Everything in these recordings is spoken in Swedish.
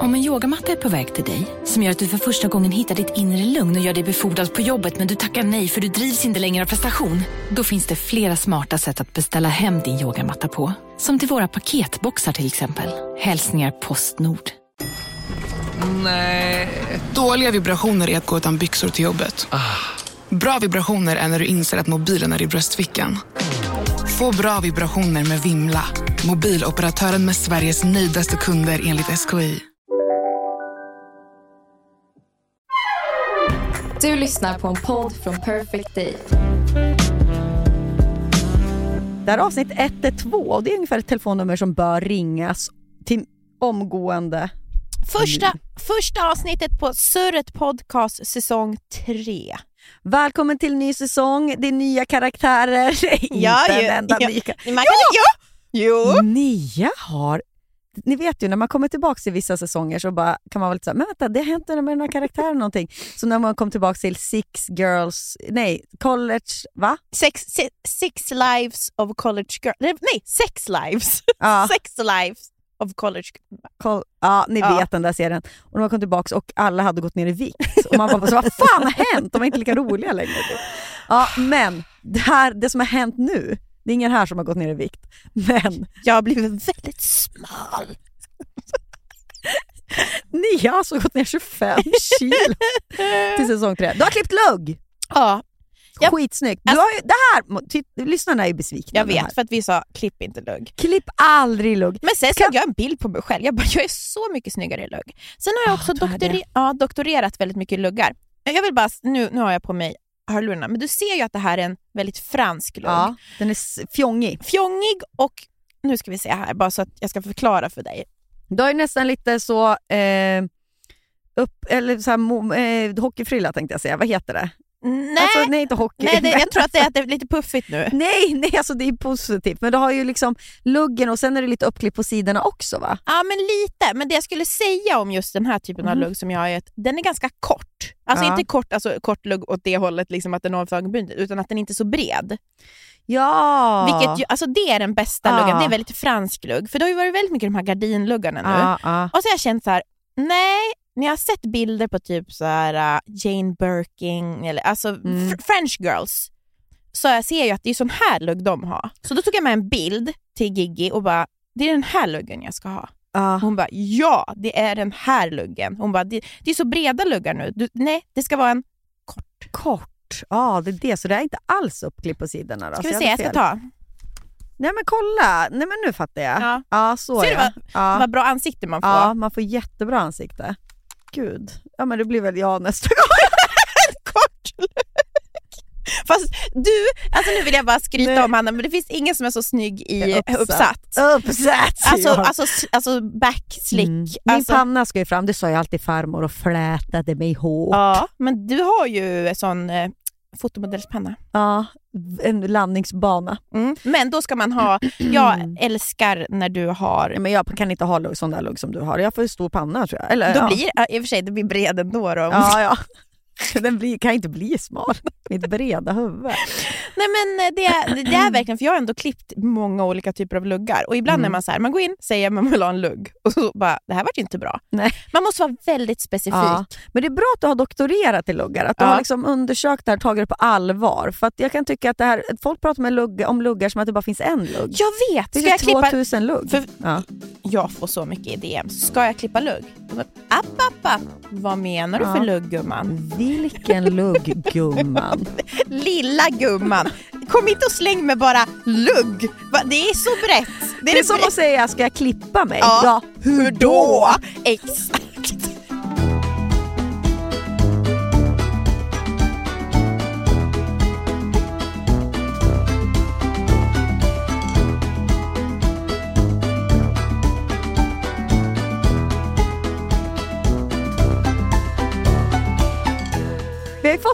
Om en yogamatta är på väg till dig, som gör att du för första gången hittar ditt inre lugn och gör dig befordrad på jobbet men du tackar nej för du drivs inte längre av prestation. Då finns det flera smarta sätt att beställa hem din yogamatta på. Som till våra paketboxar till exempel. Hälsningar Postnord. Nej. Dåliga vibrationer är att gå utan byxor till jobbet. Bra vibrationer är när du inser att mobilen är i bröstfickan. Få bra vibrationer med Vimla. Mobiloperatören med Sveriges nöjdaste kunder enligt SKI. Du lyssnar på en podd från Perfect Day. Det här är avsnitt 112 och det är ungefär ett telefonnummer som bör ringas till omgående. Första, första avsnittet på Surret Podcast säsong 3. Välkommen till ny säsong, det är nya karaktärer. Ja, Inte ju- en enda ja. ny kar- Man kan, ja! Jo! Nya har... Ni vet ju när man kommer tillbaka till vissa säsonger så bara, kan man vara lite såhär, men vänta det har hänt med den här karaktären någonting. Så när man kom tillbaka till Six Girls, nej, College, va? Sex, se, six lives of college girl. Nej, sex lives. Ja. Sex lives of college Koll, ja, ni Ja. vet den där serien. Och när man kom tillbaka och alla hade gått ner i vikt. Och man bara, så, vad fan har hänt? De är inte lika roliga längre. Ja, men det, här, det som har hänt nu, det är ingen här som har gått ner i vikt. Men Jag har blivit väldigt smal. ni har alltså gått ner 25 kilo till säsong tre. Du har klippt lugg! Ja, Ja. Skitsnyggt. Du Alltså- har ju, det här, ty- lyssnarna är ju besvikna. jag vet för att vi sa klipp inte lugg. Klipp aldrig lugg. Men sen såg jag en bild på mig själv. Jag bara, jag är så mycket snyggare i lugg. Sen har jag Ah, också det. doktori- ja, doktorerat väldigt mycket i luggar. Jag vill bara, nu, nu har jag på mig hörlurarna, men du ser ju att det här är en väldigt fransk lugg. Ja, den är fjongig. Fjongig och, nu ska vi se här, bara så att jag ska förklara för dig. Du har ju nästan lite så, eh, upp, eller så här, eh, hockeyfrilla tänkte jag säga. Vad heter det? Nej, Alltså, nej inte hockey. nej det, jag tror att det, är, att det är lite puffigt nu. Nej, nej alltså det är positivt. Men du har ju liksom luggen och sen är det lite uppklipp på sidorna också va? Ja, men lite. Men det jag skulle säga om just den här typen av Mhm. lugg som jag har är att den är ganska kort. Alltså Ja. inte kort, alltså kort lugg åt det hållet liksom att den har ögonbrynet, utan att den inte är så bred. Ja! Vilket ju, alltså det är den bästa Ja. luggen. Det är väldigt fransk lugg. För det har ju varit väldigt mycket de här gardinluggarna nu. ja, ja. Och så har jag känt så här: nej, när jag har sett bilder på typ så här uh, Jane Birkin, eller alltså Mm. fr- French girls, så jag ser ju att det är sån här lugg de har. Så då tog jag med en bild till Gigi och bara, det är den här luggen jag ska ha. ja. Hon bara, ja det är den här luggen. Hon bara, det, det är så breda luggar nu. Du, nej, det ska vara en kort. Kort. Ja, det är det. Så det är inte alls uppklipp på sidorna då? Ska vi se, hade jag ska ta. Nej men kolla! Nej men nu fattar jag. Ja. Ja, så Ser du vad, ja. vad bra ansikte man får? Ja, man får jättebra ansikte. Gud. Ja men det blir väl jag nästa gång. Fast du, alltså nu vill jag bara skryta Nej. om Hanna, men det finns ingen som är så snygg i Uppsatt. uppsatt. Uppsatt! Alltså, ja. alltså, alltså backslick. Mm. Min Alltså, panna ska ju fram, det sa ju alltid farmor och flätade mig hårt. ja, men du har ju en sån eh, fotomodellspenna. Ja, en landningsbana. Mm. Men då ska man ha, jag älskar när du har, Men jag kan inte ha lugg, sån där lugg som du har. Jag får stor panna tror jag. Eller, då ja. blir i och för sig det blir bred ändå. Då. Ja, ja. Den blir, kan inte bli smal. Mitt breda huvud. Nej men eh, det, det, det är verkligen, för jag har ändå klippt många olika typer av luggar och ibland Mm. när man så här, man går in, säger man vill ha en lugg och så bara, det här vart inte bra. Nej. Man måste vara väldigt specifik. Ja. Men det är bra att du har doktorerat i luggar, att du Ja. har liksom undersökt det här och tagit det på allvar. För att jag kan tycka att det här, att folk pratar med lugg, om luggar som att det bara finns en lugg. Jag vet! Det Ska jag är klippa? 2000 lugg. För- Ja. Jag får så mycket i DM. Ska jag klippa lugg? App, app, app. Vad menar du för lugg gumman? Vilken lugg gumman. Lilla gumman! Kom inte och släng med bara lugg! Det är så brett! Det är som brett. att säga, ska jag klippa mig? Ja. hur då? Exakt!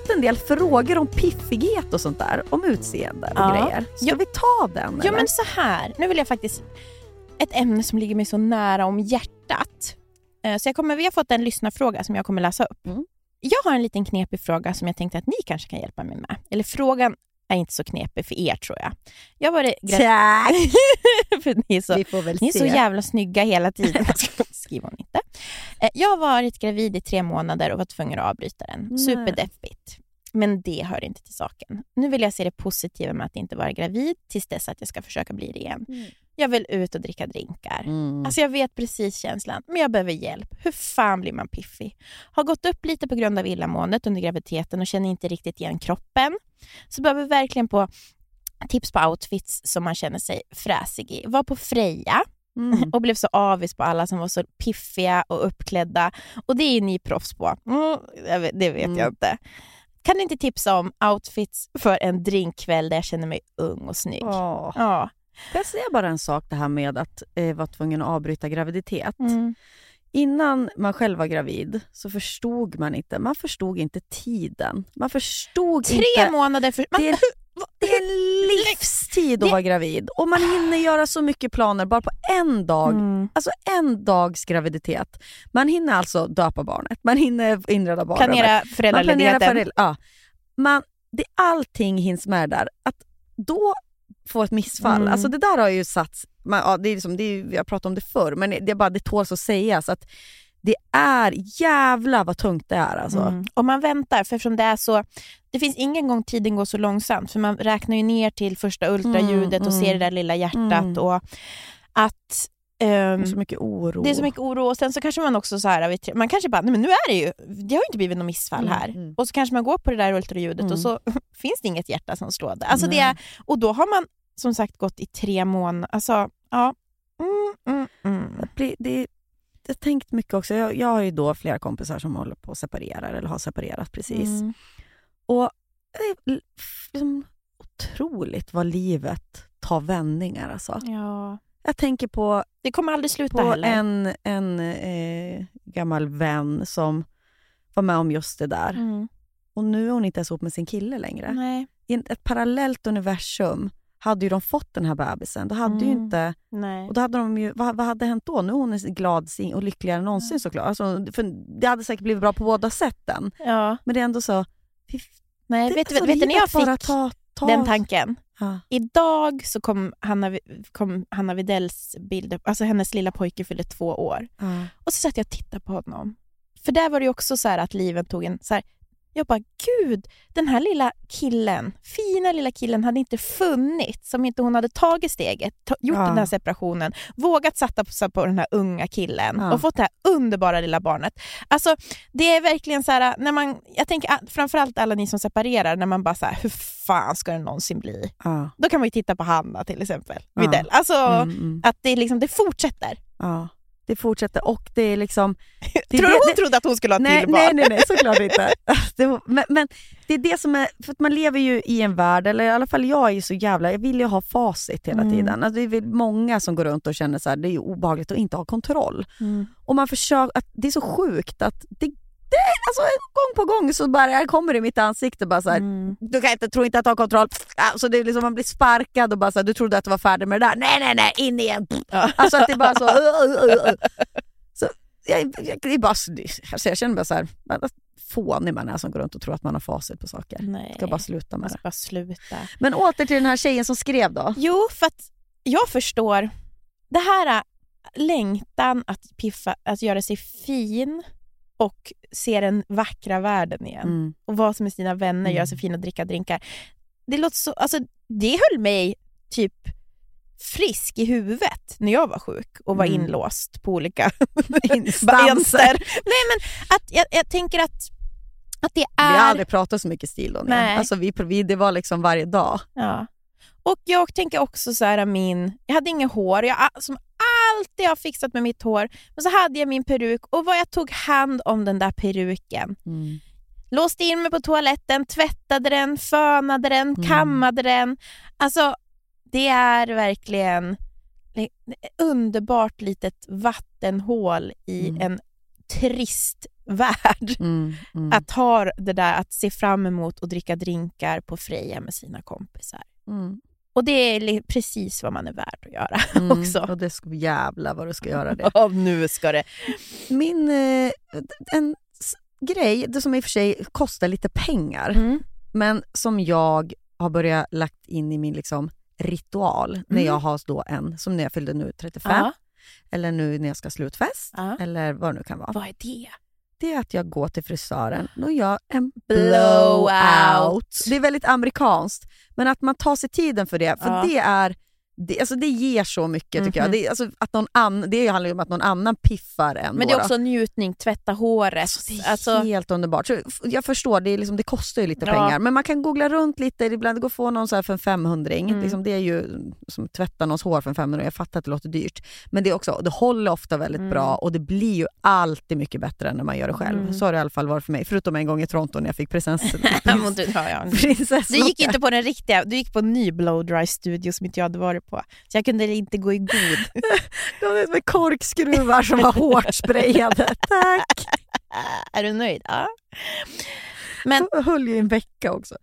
Fått en del frågor om piffighet och sånt där, om utseende och Ja. grejer. Ska Ja. vi ta den? Ja eller? men så här. nu vill jag faktiskt... Ett ämne som ligger mig så nära om hjärtat. Eh, Så jag kommer, vi har fått en lyssnarfråga som jag kommer läsa upp. Mm. Jag har en liten knepig fråga som jag tänkte att ni kanske kan hjälpa mig med. Eller frågan är inte så knepig för er tror jag. Jag var Tack! för ni är så, Vi får väl ni är se. så jävla snygga hela tiden. Skriva om inte. Eh, Jag har varit gravid i tre månader och var tvungen att avbryta den. Superdeppigt. Men det hör inte till saken. Nu vill jag se det positiva med att inte vara gravid tills dess att jag ska försöka bli det igen. Jag vill ut och dricka drinkar. Mm. Alltså jag vet precis känslan, men jag behöver hjälp. Hur fan blir man piffig? Har gått upp lite på grund av illamåendet under graviditeten och känner inte riktigt igen kroppen. Så behöver verkligen på tips på outfits som man känner sig fräsig i. Var på Freja Mm. och blev så avis på alla som var så piffiga och uppklädda. Och det är ju ni proffs på. Mm, det vet Mm. jag inte. Kan du inte tipsa om outfits för en drinkkväll där jag känner mig ung och snygg? Åh. Ja. Får jag säga bara en sak det här med att eh, vara tvungen att avbryta graviditet. Mm. Innan man själv var gravid så förstod man inte, man förstod inte tiden. Man förstod Tre inte... månader för... Man, Det det är en livstid att vara gravid och man hinner göra så mycket planer bara på en dag. Mm. Alltså en dags graviditet. Man hinner alltså döpa barnet, man hinner inreda barnet. Planera man planerar föräldraledigheten. föräldrar, ja. man, det, Allting hinns med där. Att då få ett missfall, Mm. alltså det där har ju satts, man, ja, det är liksom, det är, vi har pratat om det förr, men det, är bara, det tåls att sägas att det är jävla vad tungt det är. Alltså. Mm. Och man väntar, för eftersom det är så... Det finns ingen gång tiden går så långsamt, för man räknar ju ner till första ultraljudet och mm. ser det där lilla hjärtat. Mm. och att... Det är så mycket oro. det är så mycket oro och sen så kanske man också så här, man kanske bara, nej men nu är det ju, det har ju inte blivit något missfall Mm, här. mm. Och så kanske man går på det där ultraljudet Mm. och så finns det inget hjärta som slår. Alltså det är, och då har man som sagt gått i tre månader. Alltså, ja. Mm, mm. Det det, jag har tänkt mycket också. Jag, jag har ju då flera kompisar som håller på att separera eller har separerat precis. Och det är liksom otroligt vad livet tar vändningar. Alltså. Ja. Jag tänker på, Det kommer aldrig sluta på heller. en, en eh, gammal vän som var med om just det där. Mm. Och nu är hon inte ens ihop med sin kille längre. Nej. I ett parallellt universum hade ju de fått den här bebisen. Då hade ju Mm. inte... Nej. Och då hade de ju, vad, vad hade hänt då? Nu är hon glad och lyckligare än någonsin såklart. Alltså, för det hade säkert blivit bra på båda sätten. Ja. Men det är ändå så... Nej, det, vet, alltså, vet, vet du när jag fick ta, den tanken? Ja. Idag så kom Hanna, kom Hanna Widells bild upp, alltså hennes lilla pojke fyllde två år. Ja. Och så satt jag och tittade på honom. För där var det också så här att livet tog en... Så här, jag bara, gud, den här lilla killen, fina lilla killen hade inte funnits om inte hon hade tagit steget, ta, gjort Ja. den här separationen, vågat satsa på, den här unga killen Ja. och fått det här underbara lilla barnet. Alltså, det är verkligen så här, när man, jag tänker ah, framförallt alla ni som separerar, när man bara så här, hur fan ska det någonsin bli? Ja. Då kan man ju titta på Hanna till exempel. Widell. Alltså, Mm, mm. att det, liksom, det fortsätter. ja. Det fortsätter och det är liksom... Det Tror du det- hon det- trodde att hon skulle ha nej, till barn? nej, nej, nej, såklart inte. Det var, men, men det är det som är, för att man lever ju i en värld, eller i alla fall jag är ju så jävla, jag vill ju ha facit hela Mm. tiden. Alltså det är väl många som går runt och känner så här, det är obehagligt att inte ha kontroll. Mm. Och man försöker, att det är så sjukt att det, det alltså gång på gång så bara kommer det i mitt ansikte bara så här, Mm. du kan inte, tro inte att du har kontroll. Alltså det är liksom, man blir sparkad och bara så här, du trodde att du var färdig med det där. Nej, nej, nej, in igen. Alltså att det är bara så... Uh, uh, uh, så jag, jag, det är bara, alltså jag känner bara så här, fånig man är som går runt och tror att man har facit på saker. Nej. Ska bara sluta med det. bara sluta. Men åter till den här tjejen som skrev då. Jo, för att jag förstår. Det här äh, längtan att piffa, att göra sig fin och se den vackra världen igen. Mm. Och vara som med sina vänner, Mm. göra sig fin och dricka drinkar. Det låter så, alltså det höll mig typ frisk i huvudet när jag var sjuk och var Mm. inlåst på olika Instanser. Nej men att, jag, jag tänker att, att det Vi är... har aldrig pratat så mycket stil då. Nej. Alltså vi, vi, det var liksom varje dag. Ja. Och jag tänker också så här min, jag hade inget hår, jag som alltid har fixat med mitt hår, men så hade jag min peruk och vad jag tog hand om den där peruken. Låste in mig på toaletten, tvättade den, fönade den, Mm. kammade den. Alltså det är verkligen ett underbart litet vattenhål i Mm. en trist värld. Mm. Mm. Att ha det där att se fram emot och dricka drinkar på Freja med sina kompisar. Mm. Och det är precis vad man är värd att göra Mm. också. Och det ska, jävlar vad du ska göra det. Ja, nu ska det. Min, eh, en grej, det som i och för sig kostar lite pengar, Mm. men som jag har börjat lagt in i min liksom ritual när Mm. jag har då en, som när jag fyllde nu 35, Ja. eller nu när jag ska slutfest Ja. eller vad det nu kan vara. Vad är det? Det är att jag går till frisören och gör en Blowout. blowout. Det är väldigt amerikanskt, men att man tar sig tiden för det, för Ja. det är det, alltså det ger så mycket tycker Mhm. jag. Det, är- alltså att någon annan, det handlar ju om att någon annan piffar en. Men det är också njutning, tvätta håret. Alltså, det är Alltså, helt underbart. Så, jag förstår, det, är liksom, det kostar ju lite Ja. pengar. Men man kan googla runt lite. Ibland det går få någon så här för en 500 Mm. liksom, Det är ju som att tvätta någons hår för en 500 Jag fattar att det låter dyrt. Men det, är också, det håller ofta väldigt Mm. bra och det blir ju alltid mycket bättre än när man gör det själv. Mm. Så har det i alla fall varit för mig. Förutom en gång i Toronto när jag fick ja. prinsesslockar. Du gick inte på den riktiga, du gick på en ny blow dry studio som inte jag hade varit på. Så jag kunde inte gå i god. De är med korkskruvar som var hårt sprayade. Tack! är du nöjd? Ja. Men Jag höll ju en vecka också.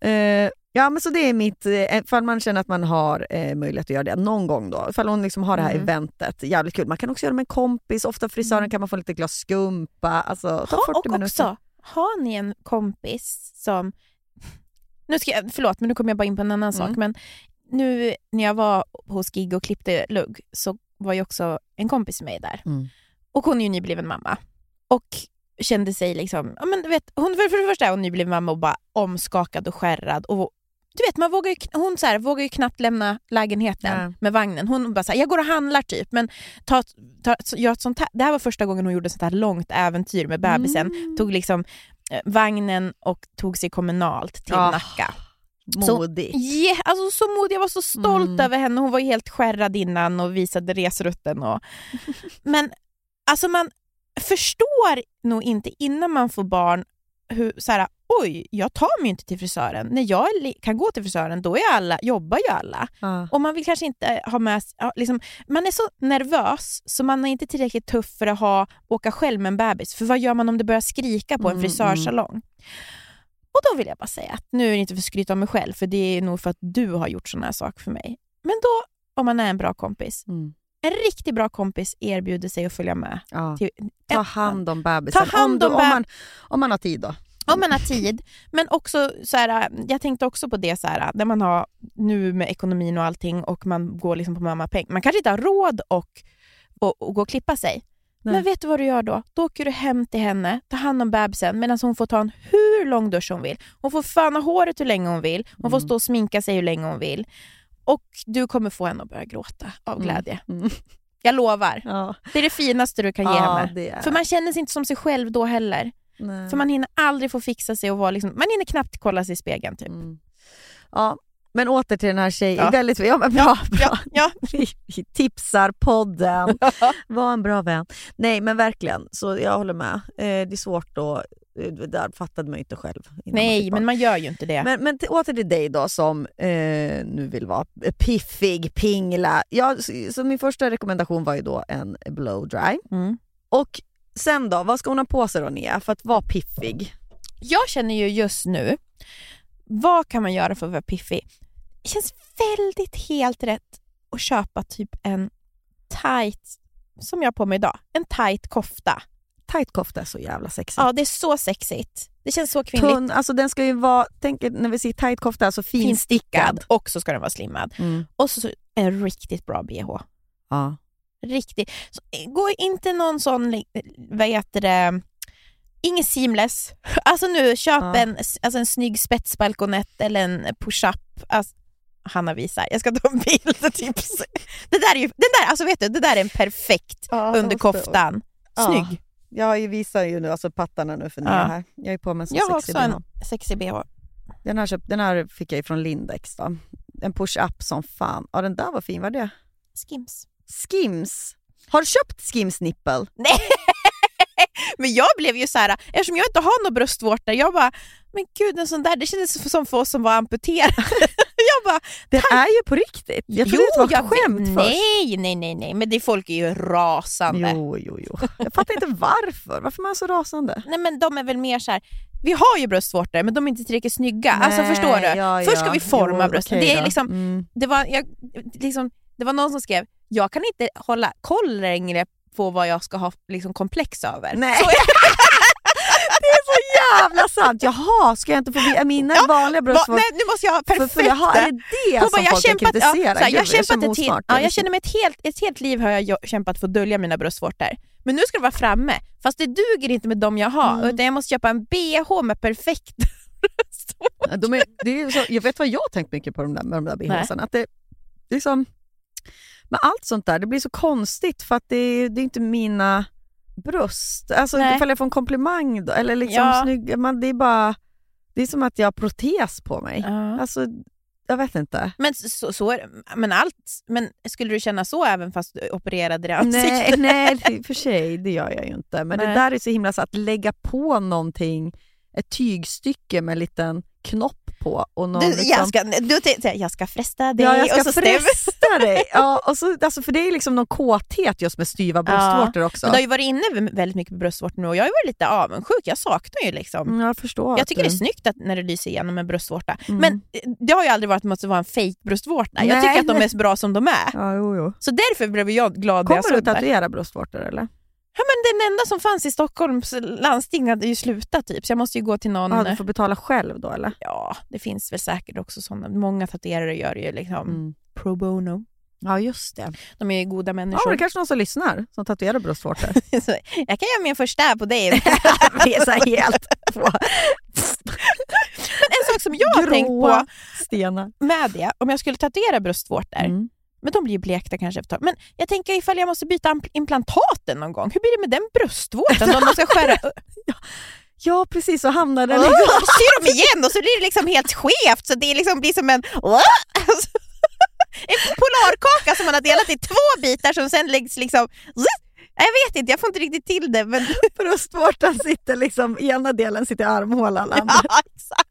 Eh, ja men så det är mitt, uh, ifall man känner att man har eh, möjlighet att göra det någon gång då. Ifall hon liksom har det här Mm. eventet, jävligt kul. Man kan också göra det med en kompis, ofta frisören Mm. kan man få lite glas skumpa. Alltså, ta ha, 40 och minuter. också, har ni en kompis som... Nu ska jag, förlåt, men nu kommer jag bara in på en annan Mm. sak. Men nu när jag var hos Gig och klippte lugg så var ju också en kompis med mig där. Mm. Och hon är ju nybliven mamma. Och kände sig liksom, ja men du vet, hon, för, för det första är hon nybliven mamma och bara omskakad och skärrad. Och, du vet, man vågar ju, hon så här, vågar ju knappt lämna lägenheten Nej. med vagnen. Hon bara så här, jag går och handlar typ, men ta, ta, gör ett sånt här. det här var första gången hon gjorde ett sånt här långt äventyr med bebisen. Mm. Tog liksom eh, vagnen och tog sig kommunalt till Ah, Nacka. Så- Modigt. Yeah, alltså så modig, jag var så stolt Mm. över henne. Hon var ju helt skärrad innan och visade resrutten. Och... Men alltså man förstår nog inte innan man får barn hur så här, oj, jag tar mig inte till frisören. När jag kan gå till frisören då är alla, jobbar ju alla. Ja. Och man vill kanske inte ha med liksom, Man är så nervös så man är inte tillräckligt tuff för att ha, åka själv med en bebis. För vad gör man om det börjar skrika på en Mm, frisörsalong? Och då vill jag bara säga att nu är det inte för att skryta om mig själv, för det är nog för att du har gjort sådana här saker för mig. Men då, om man är en bra kompis, Mm. en riktigt bra kompis erbjuder sig att följa med. Ja. Till, Ta hand om bebisen. Ta hand om, om om, man, om man har tid då. Om man har tid. Men också, så här, jag tänkte också på det så här, när man har nu med ekonomin och allting och man går liksom på mammapeng. Man kanske inte har råd och, och, och gå och klippa sig. Nej. Men vet du vad du gör då? Då åker du hem till henne, tar hand om bebisen medan hon får ta en hur lång dusch hon vill. Hon får föna håret hur länge hon vill. Hon får Mm. stå och sminka sig hur länge hon vill. Och du kommer få henne att börja gråta av Mm. glädje. Mm. Jag lovar. Ja. Det är det finaste du kan ge Ja, henne. För man känner sig inte som sig själv då heller. Nej. För man hinner aldrig få fixa sig och vara liksom, man hinner knappt kolla sig i spegeln typ. Mm. Ja, men åter till den här tjejen. Ja. Väldigt, ja, men bra, bra. Ja, vi tipsar podden. Var en bra vän. Nej men verkligen, så jag håller med. Eh, det är svårt då. Eh, där fattade man ju inte själv. man Nej, fick men man gör ju inte det. men, men till, åter till dig då som eh, nu vill vara piffig, pingla. Ja, så, så min första rekommendation var ju då en blow dry. Mm. Och sen då, vad ska hon ha på sig då Nia för att vara piffig? Jag känner ju just nu, vad kan man göra för att vara piffig? Det känns väldigt helt rätt att köpa typ en tight, som jag har på mig idag, en tight kofta. Tight kofta är så jävla sexigt. Ja, det är så sexigt. Det känns så kvinnligt. Tunn, alltså den ska ju vara, tänk när vi säger tight kofta, alltså finstickad. Och så ska den vara slimmad. Mm. Och så en riktigt bra bh. Ja. Riktigt. Så, gå inte någon sån, vad heter det, inget seamless. Alltså nu, köp Ja. en, alltså en snygg spetsbalkonett eller en push-up. Alltså, Hanna visar, jag ska ta en bild. Typ. Det där är ju, den där, alltså vet du, det där är en perfekt under koftan. Ja. Snygg. Jag visar ju nu alltså pattarna nu för Nia Ja. här. Jag är på mig en sån Jag har sexig också bh. en sexig bh. Den här, köpt, den här fick jag ju från Lindex då. En push-up som fan. Ja den där var fin, var det? Skims. Skims. Har du köpt Skims nippel? Nej! Men jag blev ju så här, eftersom jag inte har några bröstvårtor, jag bara, men gud en sån där, det kändes som för oss som var amputerade. jag bara, Den är ju på riktigt. Jag trodde det var ett vet- skämt först. Nej, nej, nej, nej, men det folk är ju rasande. Jo, jo, jo. Jag fattar inte varför. Varför är man så rasande? Nej men de är väl mer så här. vi har ju bröstvårtor men de är inte tillräckligt snygga. alltså förstår du? Nej, ja, Först ska ja. vi forma Jo, brösten. okej det, är liksom, Mm. det, var, jag, liksom, det var någon som skrev, jag kan inte hålla koll längre på vad jag ska ha liksom, komplex över. Nej. Så, Det är så jävla sant! Jaha, ska jag inte få är mina Ja, vanliga Va, bröstvårtor... nej, nu måste jag ha perfekta. för jaha, är det det Hon som bara, jag folk kämpat, ja, kritisera? så här, jag, Gud, kämpat känner ett, helt, osmart. ja, jag känner mig ett helt, ett helt liv har jag kämpat för att dölja mina bröstvårtor. Men nu ska det vara framme. Fast det duger inte med dem jag har. Mm. Utan jag måste köpa en bh med perfekt bröstvårtor. Ja, De är, det är ju så, jag vet vad jag har tänkt mycket på de där, med de där bhsarna. Att det, det med allt sånt där, det blir så konstigt för att det, det är inte mina bröst. Alltså Nej. ifall jag får en komplimang då, eller liksom Ja. snygg, man, det är bara, det är som att jag har protes på mig. Ja. Alltså, jag vet inte. Men, så, så det. men, allt, men skulle du känna så även fast du opererade det Nej, ansiktet? nej, och för sig, det gör jag ju inte. Men det Nej. där är så himla så att lägga på någonting, ett tygstycke med en liten knopp på. Och någon Du, liksom, jag, ska, du jag ska fresta dig Ja, jag och ska så stämmer fresta dig. Ja, och så, alltså, för det är liksom någon kåthet just med styva bröstvårtor också. Men du har ju varit inne väldigt mycket på bröstvårtor nu och jag har varit lite avundsjuk. Jag saknar ju liksom. Mm, jag förstår. Jag tycker du... det är snyggt att, när det lyser igenom en bröstvårta. Mm. Men eh, det har ju aldrig varit att det en fake bröstvårta. Jag tycker att de är så bra som de är. Ja, jo, jo. Så därför blev jag glad när jag Kommer du såg det. tatuera bröstvårtor eller? Ja, men den enda som fanns i Stockholms landsting hade ju slutat typ, så jag måste ju gå till någon... Ja, du får betala själv då eller? Ja, det finns väl säkert också sådana. Många tatuerare gör ju liksom Mm. pro bono. Ja, just det. De är goda Ja, människor. men det är kanske någon som lyssnar som tatuerar bröstvårtor. Jag kan göra min första på dig. Vi är så här helt på Men en sak som jag har tänkt på stenar. med det, om jag skulle tatuera bröstvårtor, Mm. Men de blir ju blekta kanske efter. Men jag tänker ifall jag måste byta impl- implantaten någon gång, hur blir det med den bröstvårtan? De ska skära Ja, precis. Så hamnar den liksom... så syr de igen och så blir det liksom helt skevt så det liksom blir som en en polarkaka som man har delat i två bitar som sen läggs liksom jag vet inte, jag får inte riktigt till det men Bröstvårtan sitter liksom, ena delen sitter i armhålan, andra. ja, exakt.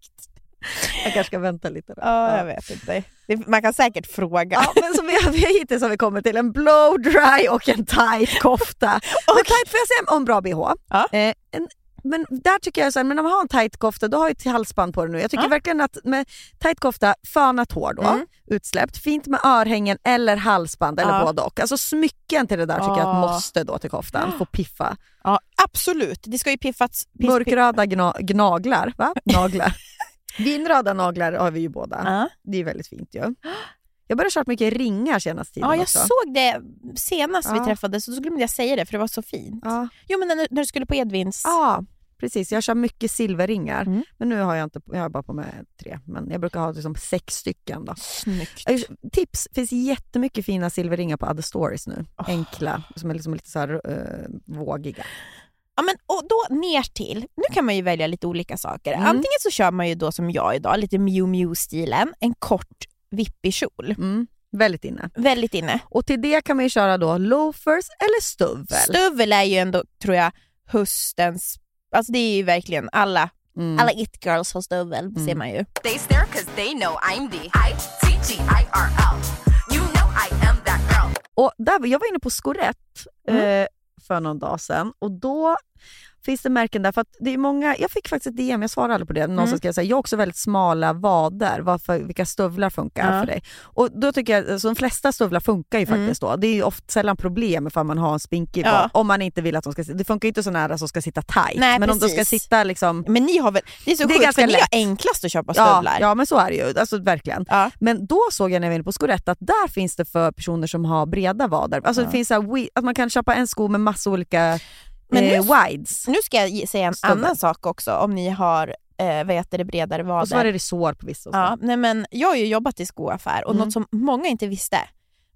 Jag kanske ska vänta lite då. Ja, jag vet inte. Man kan säkert fråga. Ja, men så vi, har- vi har hittills har vi kommit till en blow dry och en tight kofta. Men tight får jag säga om bra bh. Ja. Eh, en, men där tycker jag så här, men om man har en tight kofta, då har jag ett halsband på det nu. Jag tycker Ja. verkligen att med tight kofta, fönat hår då, Mm. utsläppt, fint med örhängen eller halsband eller Ja. både och. Alltså smycken till det där tycker jag Ja. att måste då till koftan, få piffa. Ja, absolut, det ska ju piffats. piss- Mörkröda gna, gnaglar, va? Naglar. Vinröda naglar har vi ju båda. Ja. Det är väldigt fint ju. Jag började köra mycket ringar senaste tiden Ja, jag också. såg det senast vi Ja. träffades och så glömde jag säga det för det var så fint. Ja. Jo men när, när du skulle på Edvins... Ja, precis. Jag kör mycket silverringar. Mm. Men nu har jag inte, jag har bara på med tre. Men jag brukar ha liksom sex stycken. Då. Snyggt. Tips, det finns jättemycket fina silverringar på Other Stories nu. Åh. Enkla, som är liksom lite så här, eh, vågiga. Ja, men, och då ner till, nu kan man ju välja lite olika saker. Mm. Antingen så kör man ju då som jag idag, lite Miu Miu-stilen, en kort vippig kjol. Mm. Väldigt inne. Väldigt inne. Och till det kan man ju köra då loafers eller stuvel. Stuvel är ju ändå, tror jag, höstens... Alltså det är ju verkligen alla, Mm. alla it-girls har stuvel, ser man ju. They stare cause they know I'm the I-T-G-I-R-L. You know I am that girl. Och där, jag var inne på Skorett Mm. eh, för någon dag sedan. Och då finns det märken där, för det är många, jag fick faktiskt ett DM, jag svarade aldrig på det, någon Mm. som skrev säga jag har också väldigt smala vader, varför, vilka stövlar funkar Ja. för dig? Och då tycker jag, alltså, de flesta stövlar funkar ju Mm. faktiskt då. Det är ju ofta sällan problem ifall man har en spinkig Ja. vad, om man inte vill att de ska sitta, det funkar ju inte så nära som ska sitta tight, Nej, men om de ska precis. sitta liksom Men ni har väl, det är så Det är sjukt ganska för ni har enklast att köpa Ja, stövlar. ja men så är det ju, alltså, verkligen. Ja. Men då såg jag när jag var inne på Skorett att där finns det för personer som har breda vader. Alltså Ja. det finns så här, att man kan köpa en sko med massa olika Men eh, nu- wides. Nu ska jag säga en Stövel. annan sak också om ni har eh, vad heter det, bredare vader. Och så var det resår på vissa. Ja, nej men jag har ju jobbat i skoaffär och Mm. något som många inte visste,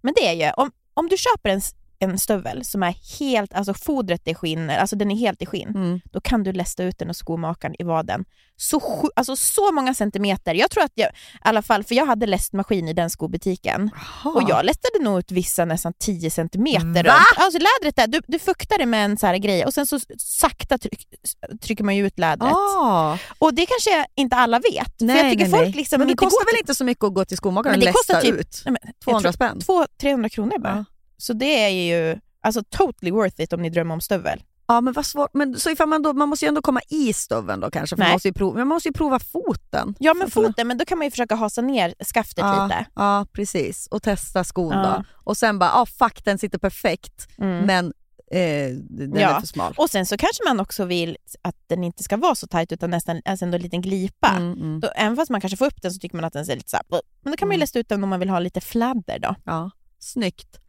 men det är ju om, om du köper en, en stövel som är helt, alltså fodret är skinn, alltså den är helt i skinn, Mm. då kan du lästa ut den och skomakaren i vaden. Så, alltså så många centimeter. Jag tror att jag, i alla fall, för jag hade lästmaskin i den skobutiken Jaha. och jag lästade nog ut vissa nästan 10 centimeter Va? runt. Alltså lädret där, du, du fuktar det med en så här grej och sen så sakta tryck, trycker man ju ut lädret. Ah, Och det kanske inte alla vet. nej, för jag tycker nej, folk liksom Men det kostar väl till- inte så mycket att gå till skomakaren och lästa typ- ut? Nej, men, 200 jag tror, spänn? två- 300 kronor bara. Ja. Så det är ju alltså totally worth it om ni drömmer om stövel. Ja men vad svårt, men så ifall man, då, man måste ju ändå komma i stöveln då kanske, för man måste, ju prova, man måste ju prova foten. Ja men Så får- foten, men då kan man ju försöka hasa ner skaftet ja, lite. Ja precis, och testa skon Ja. då. Och sen bara, ah, fuck den sitter perfekt, Mm. men eh, den Ja. är för smal. Och sen så kanske man också vill att den inte ska vara så tajt utan nästan alltså ändå en liten glipa. Mm, mm. Då, även fast man kanske får upp den så tycker man att den ser lite så här, men då kan man ju Mm. läsa ut den om man vill ha lite fladder då. Ja, snyggt.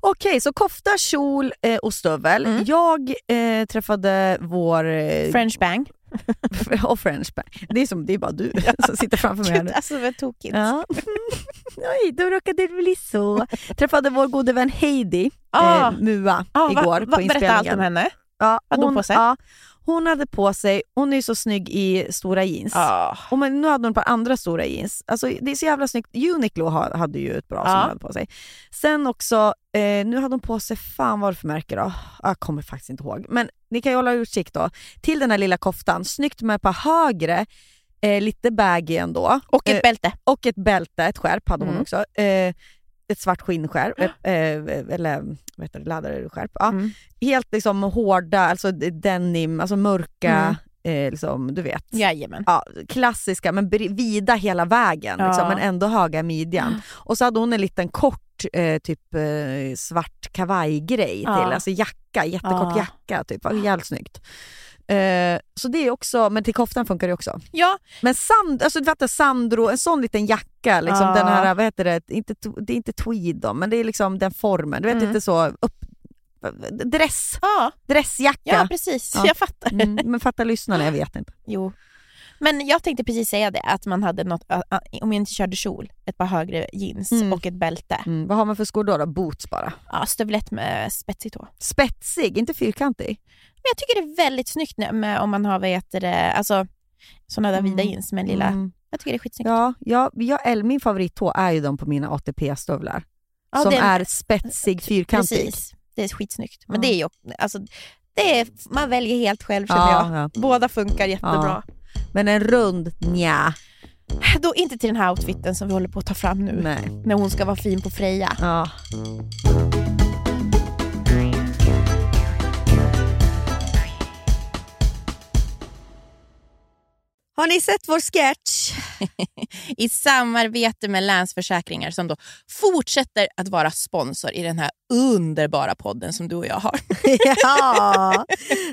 Okej, så kofta, kjol eh, och stövel. Mm. Jag eh, träffade vår... Eh, French bang. och French bang. Det är, som, det är bara du som sitter framför mig. här nu. alltså vad tokigt. Ja. Oj, då råkade det bli så. Träffade vår gode vän Heidi, Ah. eh, Mua, Ah, va- igår va, på berätta inspelningen. allt om henne. Ja, Hade hon på sig? Ja, hon hade på sig, hon är ju så snygg i stora jeans. Ja. Och men, nu hade hon ett par andra stora jeans. Alltså, det är så jävla snyggt. Uniqlo ha- hade ju ett bra som Ja. hon hade på sig. Sen också, eh, nu hade hon på sig, fan vad det för märke då? Jag kommer faktiskt inte ihåg. Men ni kan ju hålla utkik då. Till den här lilla koftan, snyggt med ett par högre, eh, lite baggy ändå. Och ett Eh, bälte. och ett bälte, ett skärp hade hon Mm. också. Ett svart skinnskärp, eh, eller vad heter det, läderskärp. Ja. Mm. Helt liksom hårda, alltså denim, alltså mörka, eh, liksom, du vet. Jajamän. Ja, klassiska men vida hela vägen Ja. liksom, men ändå höga midjan. Och så hade hon en liten kort eh, typ eh, svart kavajgrej till, alltså jacka, jättekort Ja. jacka typ, var jävligt snyggt. Eh, så det är också, men till koftan funkar det också. Ja, Men Sand, alltså du fattar Sandro, en sån liten jacka, liksom, Ja. den här, vad heter det, inte, det är inte tweed då, men det är liksom den formen, du vet Mm. lite så upp, dress, ja, dressjacka. ja precis. Ja. Jag fattar. Mm, men fattar lyssnarna, jag vet inte. Jo. Men jag tänkte precis säga det, att man hade något, om jag inte körde kjol, ett par högre jeans Mm. och ett bälte. Mm, vad har man för skor då? då? Boots bara. Ja, stövlett med spetsig tå. Spetsig, inte fyrkantig. Men jag tycker det är väldigt snyggt med, om man har vad heter det, alltså, sådana där vida Mm. jeans med lilla... Mm. Jag tycker det är skitsnyggt. Ja, ja, jag, min favorittå är ju de på mina ATP-stövlar. Ja, som det- är spetsig, fyrkantig. Precis, det är skitsnyggt. Men Ja. det är ju, alltså, det är, man väljer helt själv känner Ja, jag. ja. Båda funkar jättebra. Men en rund, nja. Då inte till den här outfiten som vi håller på att ta fram nu. Nej. När hon ska vara fin på Freja. Har ni sett vår sketch? i samarbete med Länsförsäkringar som då fortsätter att vara sponsor i den här underbara podden som du och jag har. ja,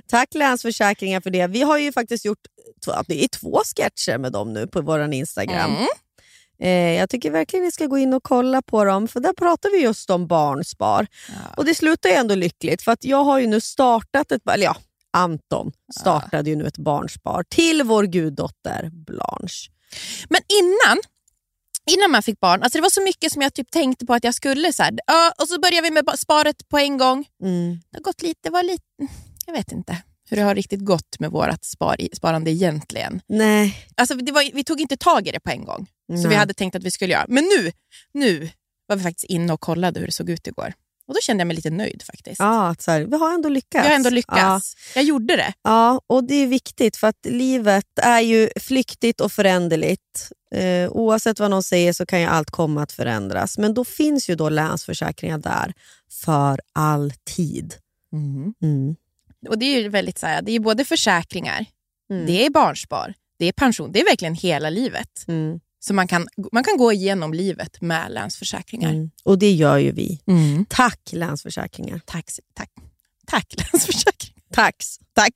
tack Länsförsäkringar för det. Vi har ju faktiskt gjort två, det är två sketcher med dem nu på vår Instagram. Mm. Eh, jag tycker verkligen ni ska gå in och kolla på dem, för där pratar vi just om barnspar. Och det slutar ju ändå lyckligt, för att jag har ju nu startat ett, eller ja, Anton startade ju nu ett barnspar till vår guddotter Blanche. Men innan, innan man fick barn, alltså det var så mycket som jag typ tänkte på att jag skulle. Så här, och så började vi med sparet på en gång. Mm. Det har gått lite, var lite, jag vet inte hur det har riktigt gått med vårt spar, sparande egentligen. Nej. Alltså det var, vi tog inte tag i det på en gång, Nej. vi hade tänkt att vi skulle göra. Men nu, nu var vi faktiskt inne och kollade hur det såg ut igår. Och då kände jag mig lite nöjd faktiskt. Ja, att så här, vi har ändå lyckats. Jag har ändå Ja. lyckats. Jag gjorde det. Ja, och det är viktigt för att livet är ju flyktigt och föränderligt. Eh, oavsett vad någon säger så kan ju allt komma att förändras. Men då finns ju då Länsförsäkringar där för alltid. Mm. Och det är ju väldigt så här, det är både försäkringar, Mm. det är barnspar, det är pension. Det är verkligen hela livet. Så man kan, man kan gå igenom livet med Länsförsäkringar. Mm. Och det gör ju vi. Mm. Tack Länsförsäkringar. Tack, tack. Tack Länsförsäkringar. Tax. Tack.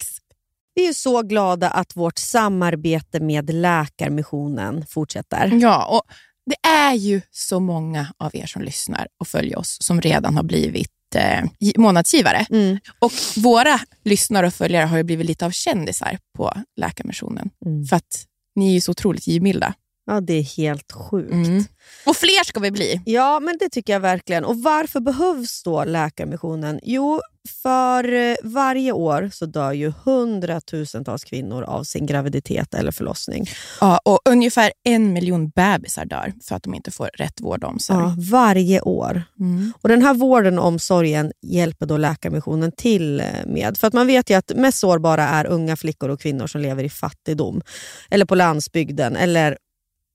Vi är så glada att vårt samarbete med Läkarmissionen fortsätter. Ja, och det är ju så många av er som lyssnar och följer oss som redan har blivit eh, gi- månadsgivare. Mm. Och våra lyssnare och följare har ju blivit lite av kändisar på Läkarmissionen. Mm. För att ni är ju så otroligt givmilda. Ja, det är helt sjukt. Mm. Och fler ska vi bli. Ja, men det tycker jag verkligen. Och varför behövs då Läkarmissionen? Jo, för eh, varje år så dör ju hundratusentals kvinnor av sin graviditet eller förlossning. Ja, och ungefär en miljon bebisar dör för att de inte får rätt vård och omsorg. Ja, varje år. Mm. Och Den här vården och omsorgen hjälper då Läkarmissionen till eh, med. För att man vet ju att mest sårbara är unga flickor och kvinnor som lever i fattigdom. Eller på landsbygden. Eller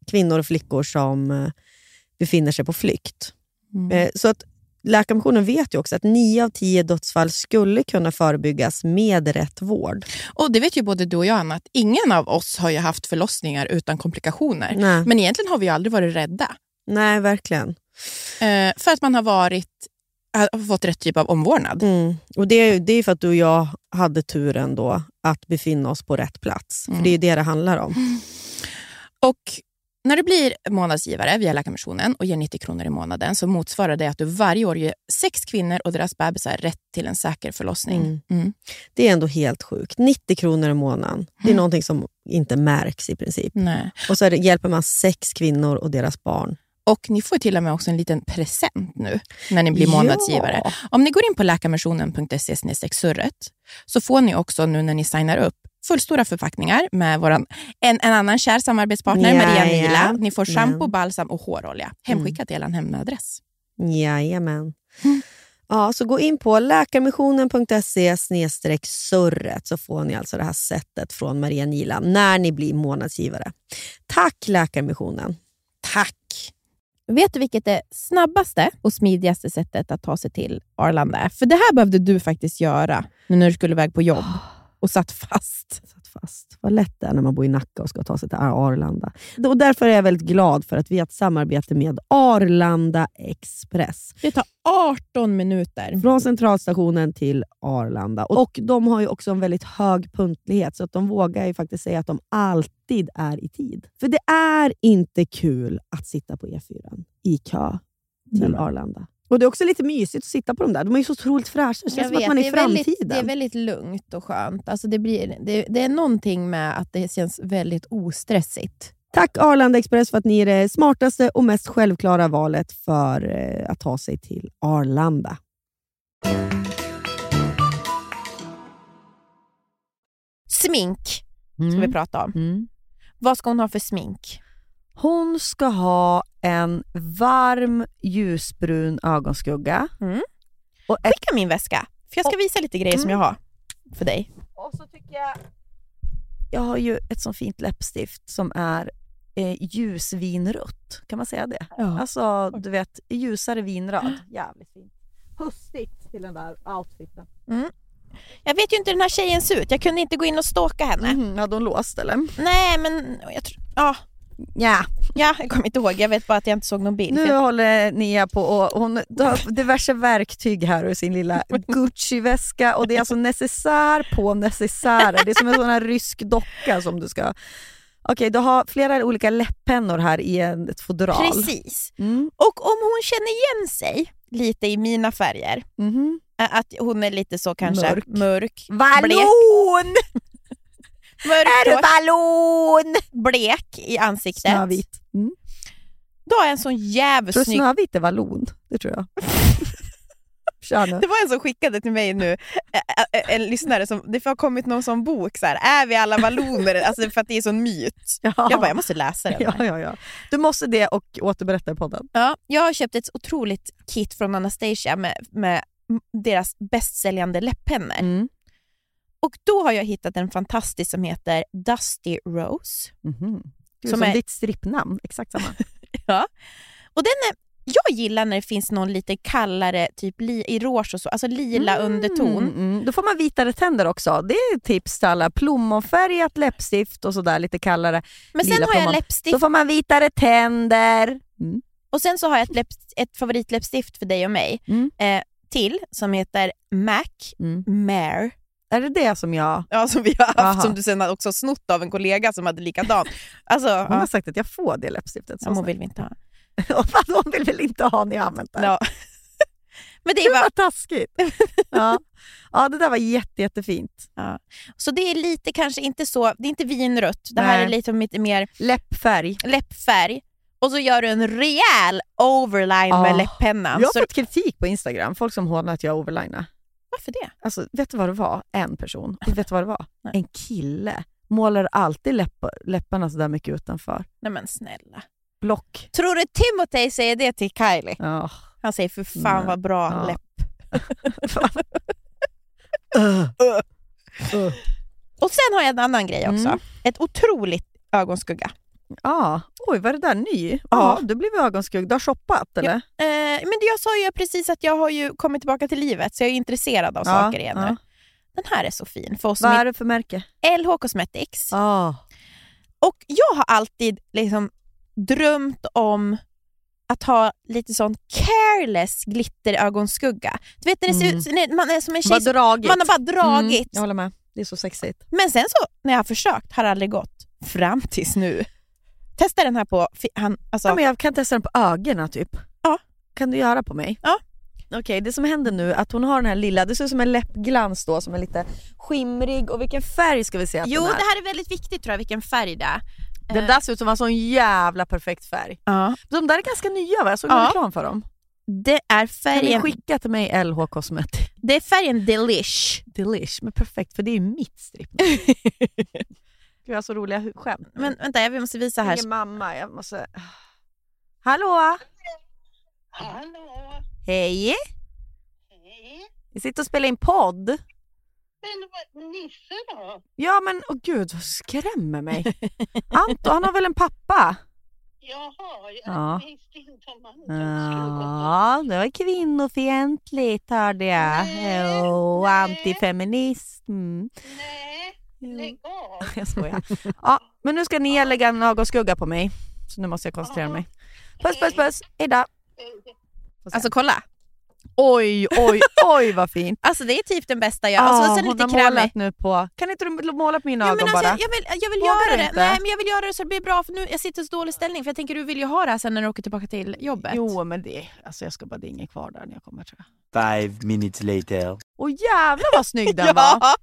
kvinnor och flickor som eh, befinner sig på flykt. Mm. Eh, Så att Läkarmissionen vet ju också att nio av tio dödsfall skulle kunna förebyggas med rätt vård. Och det vet ju både du och jag, Anna, att ingen av oss har ju haft förlossningar utan komplikationer. Nej, Men egentligen har vi aldrig varit rädda. Nej verkligen. Eh, för att man har varit har fått rätt typ av omvårdnad. Mm. Och det, är- det är för att du och jag hade turen då att befinna oss på rätt plats. För det är ju det det handlar om. Och när du blir månadsgivare via Läkarmissionen och ger 90 kronor i månaden så motsvarar det att du varje år ger sex kvinnor och deras bebisar rätt till en säker förlossning. Mm. Mm. Det är ändå helt sjukt. 90 kronor i månaden. Det är någonting som inte märks i princip. Nej. Och så det, hjälper man sex kvinnor och deras barn. Och ni får till och med också en liten present nu när ni blir månadsgivare. Ja. Om ni går in på läkarmissionen.se surret så får ni också nu när ni signar upp fullstora förpackningar med våran, en, en annan kär samarbetspartner, Ja, Maria ja. Nila. Ni får shampoo, Men. balsam och hårolja hemskickat till er hemadress. Jajamän. Mm. Ja, så gå in på läkarmissionen.se surret så får ni alltså det här sättet från Maria Nila när ni blir månadsgivare. Tack Läkarmissionen. Tack! Vet du vilket det snabbaste och smidigaste sättet att ta sig till Arlanda är? För det här behövde du faktiskt göra nu när du skulle iväg på jobb och satt fast. Satt fast. Vad lätt det är när man bor i Nacka och ska ta sig till Arlanda. Och därför är jag väldigt glad för att vi har ett samarbete med Arlanda Express. Det tar 18 minuter. Från centralstationen till Arlanda. Och De har ju också en väldigt hög punktlighet, så att de vågar ju faktiskt säga att de alltid är i tid. För det är inte kul att sitta på E4 i kö till men- Arlanda. Och Det är också lite mysigt att sitta på de där. De är ju så otroligt fräscha. Det känns som att man är i är väldigt, framtiden. det är väldigt lugnt och skönt. Alltså det, blir, det, det är någonting med att det känns väldigt ostressigt. Tack Arlanda Express för att ni är det smartaste och mest självklara valet för eh, att ta sig till Arlanda. Smink ska vi prata om. Mm. Vad ska hon ha för smink? Hon ska ha en varm ljusbrun ögonskugga. Mm. Och ett, Skicka min väska, för jag ska visa lite grejer som jag har för dig. och så tycker jag... Jag har ju ett så fint läppstift som är eh, ljusvinrött. Kan man säga det? Ja. Alltså, du vet, ljusare vinröd. Jävligt fint. Höstigt till den där outfiten. Jag vet ju inte hur den här tjejen ser ut. Jag kunde inte gå in och stalka henne. Mm, hade hon låst eller? Nej, men jag tror... Ja, Ja. ja, jag kommer inte ihåg. Jag vet bara att jag inte såg någon bild. Nu håller Nia på och hon har diverse verktyg här ur sin lilla Gucci-väska och det är alltså necessär på necessärer. Det är som en sån här rysk docka som du ska... Okej, du har flera olika läpppennor här i ett fodral. Precis. Mm. Och om hon känner igen sig lite i mina färger, ä, att hon är lite så kanske Mörk. mörk, Vallon! mörk Är du och vallon? blek i ansiktet, Snövit. Mm. då jag en sån jävligt Tror du snygg... Snövit är vallon? Det tror jag. Det var en som skickade till mig nu, en lyssnare, som, det har kommit någon sån bok, så här, är vi alla valloner? Alltså för att det är sån myt. Ja. Jag bara, jag måste läsa den ja, ja, ja. Du måste det och återberätta i podden. Ja, jag har köpt ett otroligt kit från Anastasia med, med deras bästsäljande läpppennor. Mm. Och då har jag hittat en fantastisk som heter Dusty Rose. Mhm. Du, Som som är- ditt strippnamn, exakt samma. Och den är, jag gillar när det finns någon lite kallare, typ li, i rouge och så, alltså lila underton. Mm, mm. Då får man vitare tänder också. Det är tips till alla. Plommonfärgat läppstift och sådär lite kallare. Men sen har jag läppstift Då får man vitare tänder. och sen så har jag ett, läpp, ett favoritläppstift för dig och mig Mm. eh, till som heter MAC Mm. Mare. Är det det som jag... Ja, som vi har haft, Aha. som du sen också snott av en kollega som hade likadant. Alltså, Hon har ja, sagt att jag får det läppstiftet. Hon vill vi inte ha. Hon vill väl inte ha, ni har använt det. Ja. Men det vad taskigt. ja. ja, det där var jätte, jättefint. så det är lite kanske inte så, det är inte vinrött, det här Nej. är lite, lite mer Läppfärg. läppfärg. Och så gör du en rejäl overline Ah. med läpppennan. Jag har fått kritik på Instagram, folk som hånar att jag overlinar. Varför det? Alltså, vet du vad det var? En person. Vet du vad det var? Nej. En kille. Målar alltid läpp, läpparna så där mycket utanför. Nej men snälla. Block. Tror du Timothy säger det till Kylie? Ja. Han säger för fan Nej. vad bra Ja. läpp. uh. Uh. Och sen har jag en annan grej också. Mm. Ett otroligt ögonskugga. Ja. Oj, var det där ny? Ja. Ja, du blev ögonskugg. Du har shoppat eller? Eh, men jag sa ju precis att jag har ju kommit tillbaka till livet så jag är intresserad av Ja, saker igen ja. nu. Den här är så fin för oss Vad är det för märke? LH Cosmetics. Ja. Och jag har alltid liksom drömt om att ha lite sån careless glitterögonskugga. Du vet när det ser Mm. ut när man är som en tjej man har bara dragit. Mm, jag håller med. Det är så sexigt. Men sen så när jag har försökt har det aldrig gått. Fram tills nu. Testa den här på... Han, alltså, Ja, men jag kan testa den på ögonen typ. Ja. Kan du göra på mig? Ja. Okej, det som händer nu är att hon har den här lilla, det ser ut som en läppglans då som är lite skimrig och vilken färg ska vi säga att jo, den det är? här är väldigt viktigt tror jag, vilken färg det är. Den där ser ut som en sån jävla perfekt färg. Ja. De där är ganska nya va? Jag såg Ja. en reklam för dem. Det är Kan ni färgen, skicka till mig LH Cosmetic? det är färgen Delish. Delish, men perfekt för det är ju mitt strippnamn. Gud jag har så roliga skämt. Men vänta, jag måste visa här. Ingen mamma, jag måste... Hallå! Hallå, Hej! hej. Vi sitter och spelar in podd. Men vad, Nisse då? Ja men åh gud vad skrämmer mig. Anton han har väl en pappa? Jaha, Ja. jag visste inte om gå Ja, det var kvinnofientligt hörde jag. Nej, Jo, nej. antifeminist. Mm. Nej. Lägg av. Jag skojar. Ja, men nu ska Nia lägga en ögonskugga på mig. Så nu måste jag koncentrera Ja. mig. Puss puss puss, hejdå. Alltså kolla. oj, oj, oj vad fint. Alltså det är typ den bästa jag... Alltså, Ah, sen hon lite har krämig. målat nu på... Kan inte du måla på mina Ja, ögon alltså, bara? jag, jag vill, jag vill Vågar göra det. inte? Nej, men jag vill göra det så det blir bra för nu jag sitter i så dålig ställning för jag tänker du vill ju ha det här sen när du åker tillbaka till jobbet. Jo, men det... Alltså jag ska bara... Det är ingen kvar där när jag kommer tror jag. Five minutes later. Åh jävlar vad snygg den var! Ja,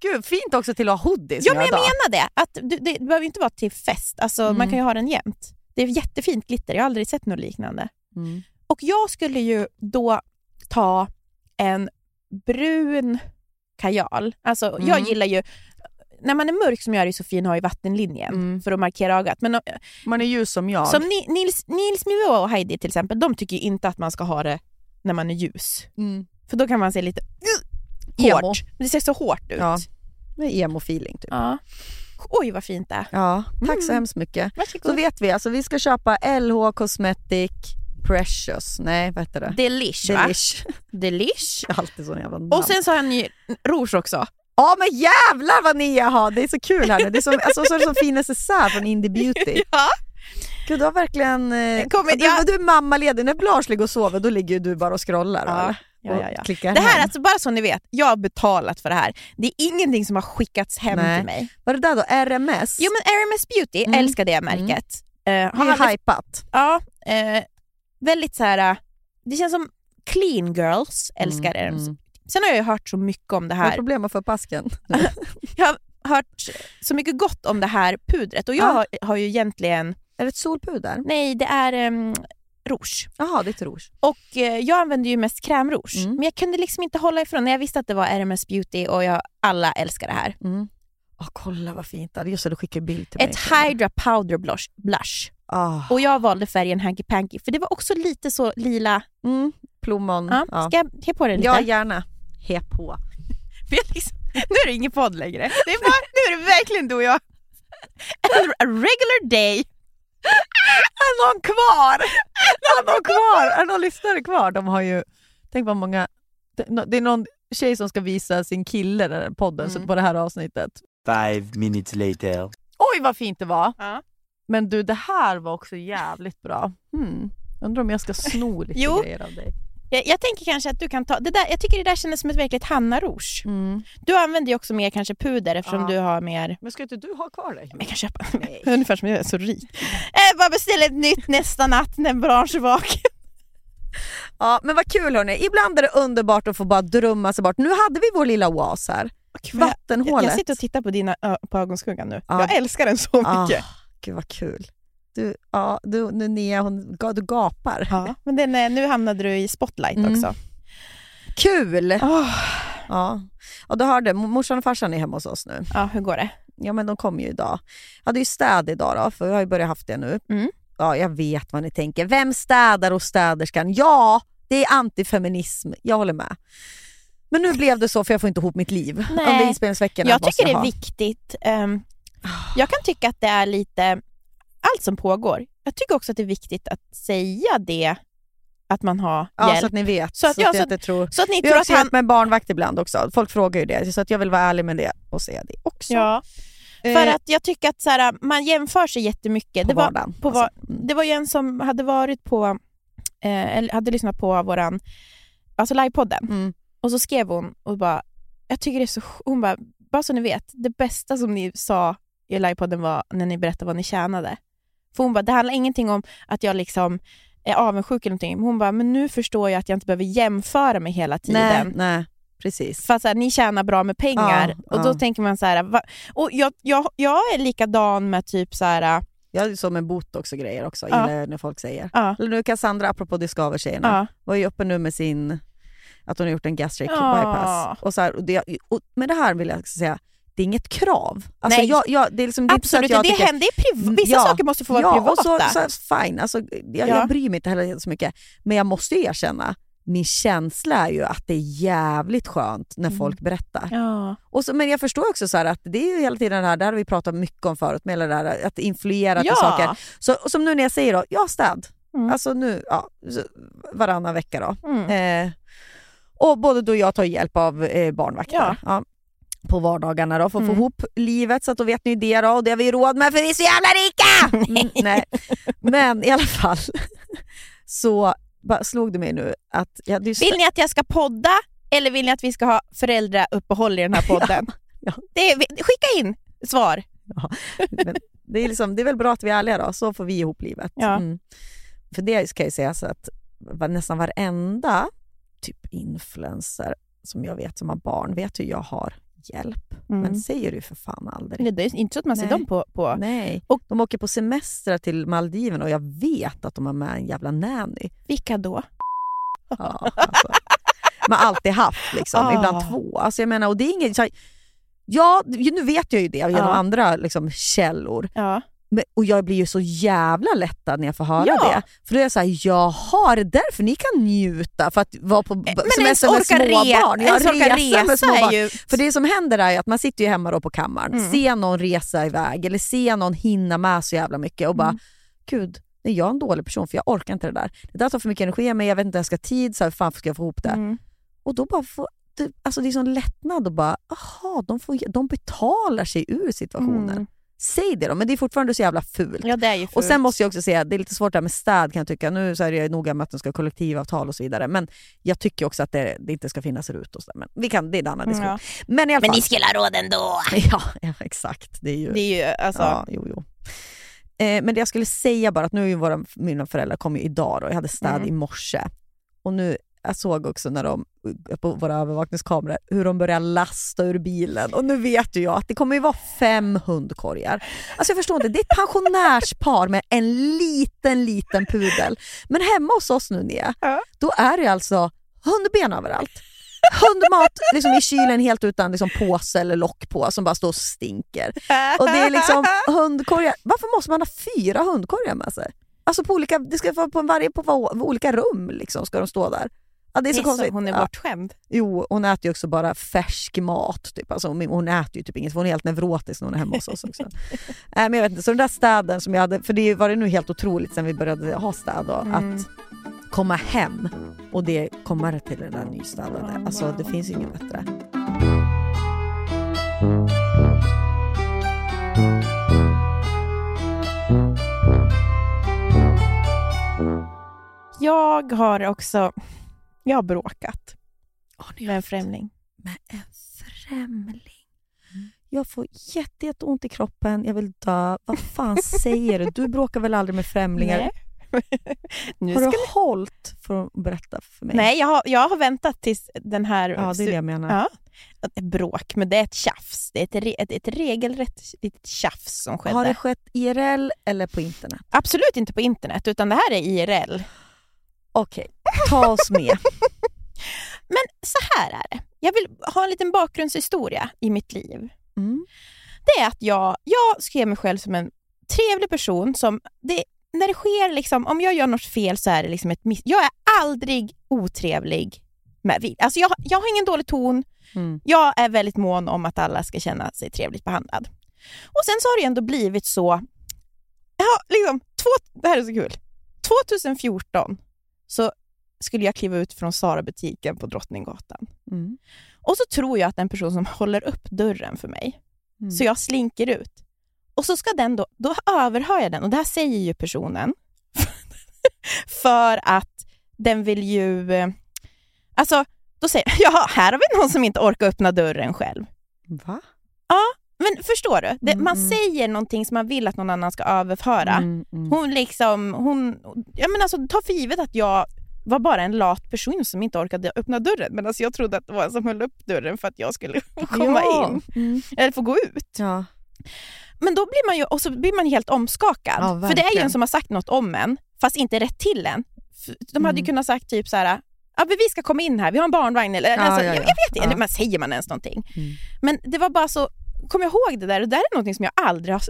Gud, fint också till att ha hoodies ja men jag idag. menar det. Att du, det, det behöver inte vara till fest. Alltså, Mm. Man kan ju ha den jämt. Det är jättefint glitter. Jag har aldrig sett något liknande. Mm. Och jag skulle ju då ta en brun kajal. Alltså, Jag Mm. gillar ju... När man är mörk som jag är så fin har ju vattenlinjen Mm. för att markera ögat. Men eh, Man är ljus som jag. som Ni, Nils, Nils Mio och Heidi till exempel, de tycker inte att man ska ha det när man är ljus. Mm. För då kan man se lite Emo. hårt. Det ser så hårt ut. Ja. Med emo-feeling typ. Ja. Oj vad fint det är. Ja, tack så Mm. hemskt mycket. Varsågod. Så vet vi, alltså vi ska köpa LH Cosmetic Precious. Nej, vad heter det? Delish va? Delish. Delish. Jag har alltid sån jävla namn. Och sen så har han ju rouge också. Ja men jävlar vad Nia har! Det är så kul här nu. Det är som, alltså, så är det som fin necessär från Indie Beauty. Ja. Gud, du har verkligen... Eh, Kommer- ja. du är mammaledig. När Lars ligger och sover då ligger du bara och scrollar. Ja. Ja, ja, ja. Och klickar Det här hem. alltså, bara så ni vet, jag har betalat för det här. Det är ingenting som har skickats hem Nej. till mig. Vad är det där då? RMS? Jo men RMS Beauty, Mm. älskar det märket. Eh, det har är aldrig, hypat. ja, eh, väldigt så här. eh, det känns som clean girls älskar Mm, RMS. mm. Sen har jag ju hört så mycket om det här. problem att få upp asken? Jag har hört så mycket gott om det här pudret och jag Ja. har, har ju egentligen, är det ett solpuder? nej det är um, rouge. Jaha, det är ett rouge. Och eh, jag använder ju mest krämrouge, Mm. men jag kunde liksom inte hålla ifrån när jag visste att det var RMS Beauty och jag, alla älskar det här. Mm. Åh, kolla vad fint det. Just det, du skickade bild till mig. Ett Hydra Powder Blush. blush. Ah. Och jag valde färgen Hanky Panky för det var också lite så lila. Mm. Plommon. Ja, Ja. Ska jag he på den lite? ja, gärna. He på. Liksom, nu är det ingen podd längre. Det är bara, nu är det verkligen du och jag. A regular day. Är någon kvar? Är någon kvar? Är någon lyssnare kvar? De har ju, tänk vad många, det- är någon tjej som ska visa sin kille den här podden Mm. på det här avsnittet. Five minutes later. Oj vad fint det var! Ja. Men du det här var också jävligt bra. Hmm. Undrar om jag ska sno lite Jo. grejer av dig. Jag, jag tänker kanske att du kan ta, det där, jag tycker det där kändes som ett verkligt Hanna Rouge. Mm. Du använder ju också mer kanske puder eftersom Ja. du har mer Men ska inte du ha kvar det? jag kan köpa Nej. ungefär som jag är så rik. Eh, bara beställa ett nytt nästa natt när bransch är vaken. Ja men vad kul hörni. Ibland är det underbart att få bara drömma sig bort. Nu hade vi vår lilla oas här. Jag, Vattenhålet. jag sitter och tittar på dina på ögonskuggan nu. Ja. Jag älskar den så Ah, mycket. gud vad kul. Du, ja, du, nu Nia, hon, du gapar. Ja, men den, är- nu hamnade du i spotlight Mm. också. Kul! Oh, Ja. Och du hörde, morsan och farsan är hemma hos oss nu. ja, hur går det? Ja men de kommer ju idag. Jag hade ju städ idag då, för vi har ju börjat haft det nu. Mm. Ja, jag vet vad ni tänker. Vem städar hos städerskan? Ja, det är antifeminism. Jag håller med. Men nu blev det så för jag får inte ihop mitt liv Nej. under inspelningsveckorna. Jag tycker det är ha. viktigt. ehm, jag kan tycka att det är lite, allt som pågår. Jag tycker också att det är viktigt att säga det, att man har Ja, så hjälp. att ni vet. Så att- ja, jag så inte tror. Så att ni Vi har tror att också han... med barnvakt ibland också. Folk frågar ju det, så att jag vill vara ärlig med det och säga det också. Ja. För Eh, att jag tycker att så här, man jämför sig jättemycket. på det, var, vardagen. på var, alltså. Det var ju en som hade varit på, eh, eller hade lyssnat på våran, alltså livepodden. Mm. Och så skrev hon och bara, jag tycker det är så, hon bara, bara så ni vet, det bästa som ni sa i livepodden var när ni berättade vad ni tjänade. För hon bara, det handlar ingenting om att jag liksom är avundsjuk eller någonting. Hon bara, men nu förstår jag att jag inte behöver jämföra mig hela tiden. Nej, nej, precis. För att så här, ni tjänar bra med pengar. Ja, och då ja. tänker man så här, va? och jag, jag, jag är likadan med typ så här, Jag är som med botox och grejer också, Ja. gillar när folk säger. ja, Eller nu Cassandra, apropå Discover-tjejerna, ja, var ju uppe nu med sin, att hon har gjort en gastric Ja. bypass. Och så här, och det, och, men det här vill jag säga, det är inget krav. Alltså Nej. jag, jag, det är liksom, det absolut. att jag det tycker, händer, priv- vissa Ja, saker måste få vara ja, privata. så, så fine, alltså, jag, Ja. jag bryr mig inte heller så mycket. Men jag måste ju erkänna, min känsla är ju att det är jävligt skönt när Mm. folk berättar. ja. Och så, men jag förstår också så här att det är ju hela tiden det här, det här har vi pratat mycket om förut, med det där att influera till Ja. saker. Så, som nu när jag säger då, ja städ. Mm. Alltså nu, ja, varannan vecka då. Mm. Eh, och både du och jag tar hjälp av eh, barnvakter. Ja. Ja. På vardagarna då, för att Mm. få ihop livet. Så att då vet ni det då, och det har vi råd med för vi är så jävla rika! Mm, nej. Men i alla fall, så slog det mig nu att... Jag hade ju Vill ni att jag ska podda eller vill ni att vi ska ha föräldrauppehåll i den här podden? Ja. Det skicka in svar. Men det, är liksom, det är väl bra att vi är ärliga då, så får vi ihop livet. Ja. Mm. För det ska jag säga så att nästan varenda typ influencer som jag vet som har barn vet hur jag har hjälp. Mm. Men säger du för fan aldrig. Det är inte så att man ser Nej. dem på... på. Nej. Och- de åker på semester till Maldiven och jag vet att de har med en jävla nanny. Vilka då? Ja, alltså. Man har alltid haft, liksom. Ah. ibland två. Alltså jag menar, och det är inget, så här- ja, nu vet jag ju det genom Ja. andra liksom, källor. Ja. Men, och jag blir ju så jävla lättad när jag får höra Ja. det. För då är jag såhär, jaha, det är därför ni kan njuta för att vara på b- Men semester med orka, små re- barn. ens orka resa med resa små är barn. ju... För det som händer är att man sitter ju hemma då på kammaren, Mm. ser någon resa iväg eller ser någon hinna med så jävla mycket och bara, Mm. gud, är jag en dålig person för jag orkar inte det där. Det där tar för mycket energi mig, jag vet inte ens ska tid, så här, hur fan ska jag få ihop det? Mm. Och då bara får, det, alltså det är sån lättnad och bara, aha, de, får, de betalar sig ur situationen. Mm. Säg det då, men det är fortfarande så jävla fult. Ja, det är ju Och fult. sen måste jag också säga, det är lite svårt det här med städ kan jag tycka. Nu så är jag noga med att de ska ha kollektivavtal och så vidare. Men jag tycker också att det, det inte ska finnas RUT och så. där. Men vi kan, det är en annan Mm, diskussion. ja. Men i alla Men fall. ni skulle ha råd ändå. Ja, ja, exakt. Det är ju... Det är ju alltså... Ja, jo, jo. Eh, men det jag skulle säga bara att nu är ju våra, mina föräldrar kom ju idag då, jag hade städ Mm. i morse. Och nu, jag såg också när de, på våra övervakningskameror hur de börjar lasta ur bilen. Och nu vet ju jag att det kommer ju vara fem hundkorgar. Alltså jag förstår inte, det är ett pensionärspar med en liten, liten pudel. Men hemma hos oss nu Nia, Ja. då är det alltså hundben överallt. Hundmat liksom i kylen helt utan liksom påse eller lock på som bara står och stinker. Och det är liksom hundkorgar. Varför måste man ha fyra hundkorgar med sig? Alltså på olika, det ska vara på varje på olika rum liksom ska de stå där. Ja, det är så konstigt. hon är ja. bortskämd. Jo, hon äter ju också bara färsk mat. Typ. Alltså, hon- äter ju typ inget, för hon är helt neurotisk när hon är hemma hos oss också. äh, men jag vet inte, så den där städen som jag hade, för det var det nu helt otroligt sen vi började ha städ då, Mm. att komma hem och det kommer till det där nystädade. Alltså det finns ju inget bättre. Jag har också jag har bråkat Har ni med en främling. med en främling. Jag får jätte, jätteont i kroppen, jag vill dö. Vad fan säger du? Du bråkar väl aldrig med främlingar? Nej. nu Har du hållit för att berätta för mig? Nej, jag har, jag har väntat tills den här... Ja, det är det jag menar. Ja. Ett bråk, men det är ett tjafs. Det är ett, re, ett, ett regelrätt litet tjafs som skedde. Har det skett IRL eller på internet? Absolut inte på internet, utan det här är IRL. Okej, ta oss med. Men så här är det. Jag vill ha en liten bakgrundshistoria i mitt liv. Mm. Det är att jag, jag ser mig själv som en trevlig person som... Det, när det sker, liksom, om jag gör något fel så är det liksom ett miss... Jag är aldrig otrevlig. Med, alltså jag, jag har ingen dålig ton. Mm. Jag är väldigt mån om att alla ska känna sig trevligt behandlad. Och sen så har det ändå blivit så... Ja, liksom, två, det här är så kul. 2014 så skulle jag kliva ut från Sara-butiken på Drottninggatan. Mm. Och så tror jag att en person som håller upp dörren för mig Mm. Så jag slinker ut. Och så ska den då, då överhör jag den och det här säger ju personen för att den vill ju, eh, alltså då säger ja här har vi någon som inte orkar öppna dörren själv. Va? Men förstår du? Det, Mm, man säger någonting som man vill att någon annan ska överföra. Mm, mm. Hon liksom, hon, jag menar alltså ta för givet att jag var bara en lat person som inte orkade öppna dörren medan jag trodde att det var en som höll upp dörren för att jag skulle komma Ja. in. Mm. Eller få gå ut. Ja. Men då blir man ju, och så blir man helt omskakad. Ja, för det är ju en som har sagt något om en, fast inte rätt till en. De hade ju Mm. kunnat sagt typ så här, ja men vi ska komma in här, vi har en barnvagn eller, Ja, alltså, ja, jag, ja. jag vet inte, Ja. man säger man ens någonting. Mm. Men det var bara så, kom jag ihåg det där och det där är någonting som jag aldrig har,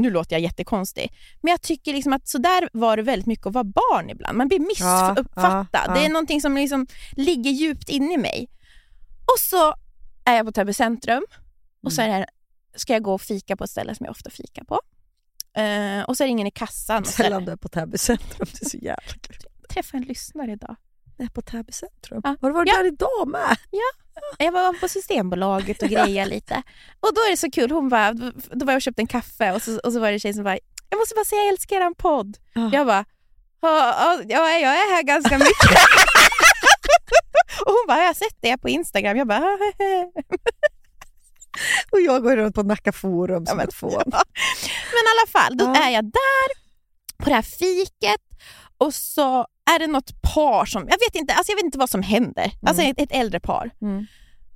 nu låter jag jättekonstig, men jag tycker liksom att så där var det väldigt mycket att vara barn ibland. Man blir missuppfattad. Ja, ja, Det är någonting som liksom ligger djupt inne i mig. Och så är jag på Täby centrum och så är det, ska jag gå och fika på ett ställe som jag ofta fikar på. Eh, och så är det ingen i kassan. Sällan du är på Täby centrum. Det är så jävla kul. träffade en lyssnare idag. Är på Täby centrum. Ja. Har du varit Ja. där idag med? Jag var på Systembolaget och grejade lite. Och då är det så kul, hon bara, då var jag och köpte en kaffe och så, och så var det en tjej som bara, jag måste bara säga jag älskar er podd. Ja. Jag bara, ja, ja, ja, jag är här ganska mycket. och hon bara, jag har sett det på Instagram. Jag bara, Och jag går runt på Nacka forum Ja, som men- ett fån. Men i alla fall, då Ja. är jag där på det här fiket och så är det något par som, jag vet inte, alltså jag vet inte vad som händer. Alltså ett, ett äldre par. Mm.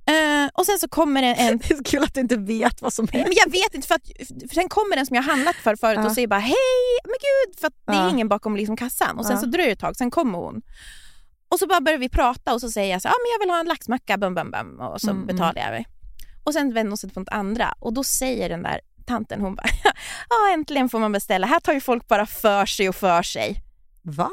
Eh, och sen så kommer det en Det är så kul att du inte vet vad som Men händer. jag vet inte, för, att, för sen kommer den som jag handlat för förut Ja. och säger bara hej, men gud, för att det är Ja. ingen bakom liksom kassan. Och sen så dröjer det ett tag, sen kommer hon. Och så bara börjar vi prata och så säger jag så ah, men jag vill ha en laxmacka, bum, bum, bum, och så Mm, betalar jag mig. Och sen vänder hon sig något andra och då säger den där tanten, hon bara, ja äntligen får man beställa, här tar ju folk bara för sig och för sig. Va?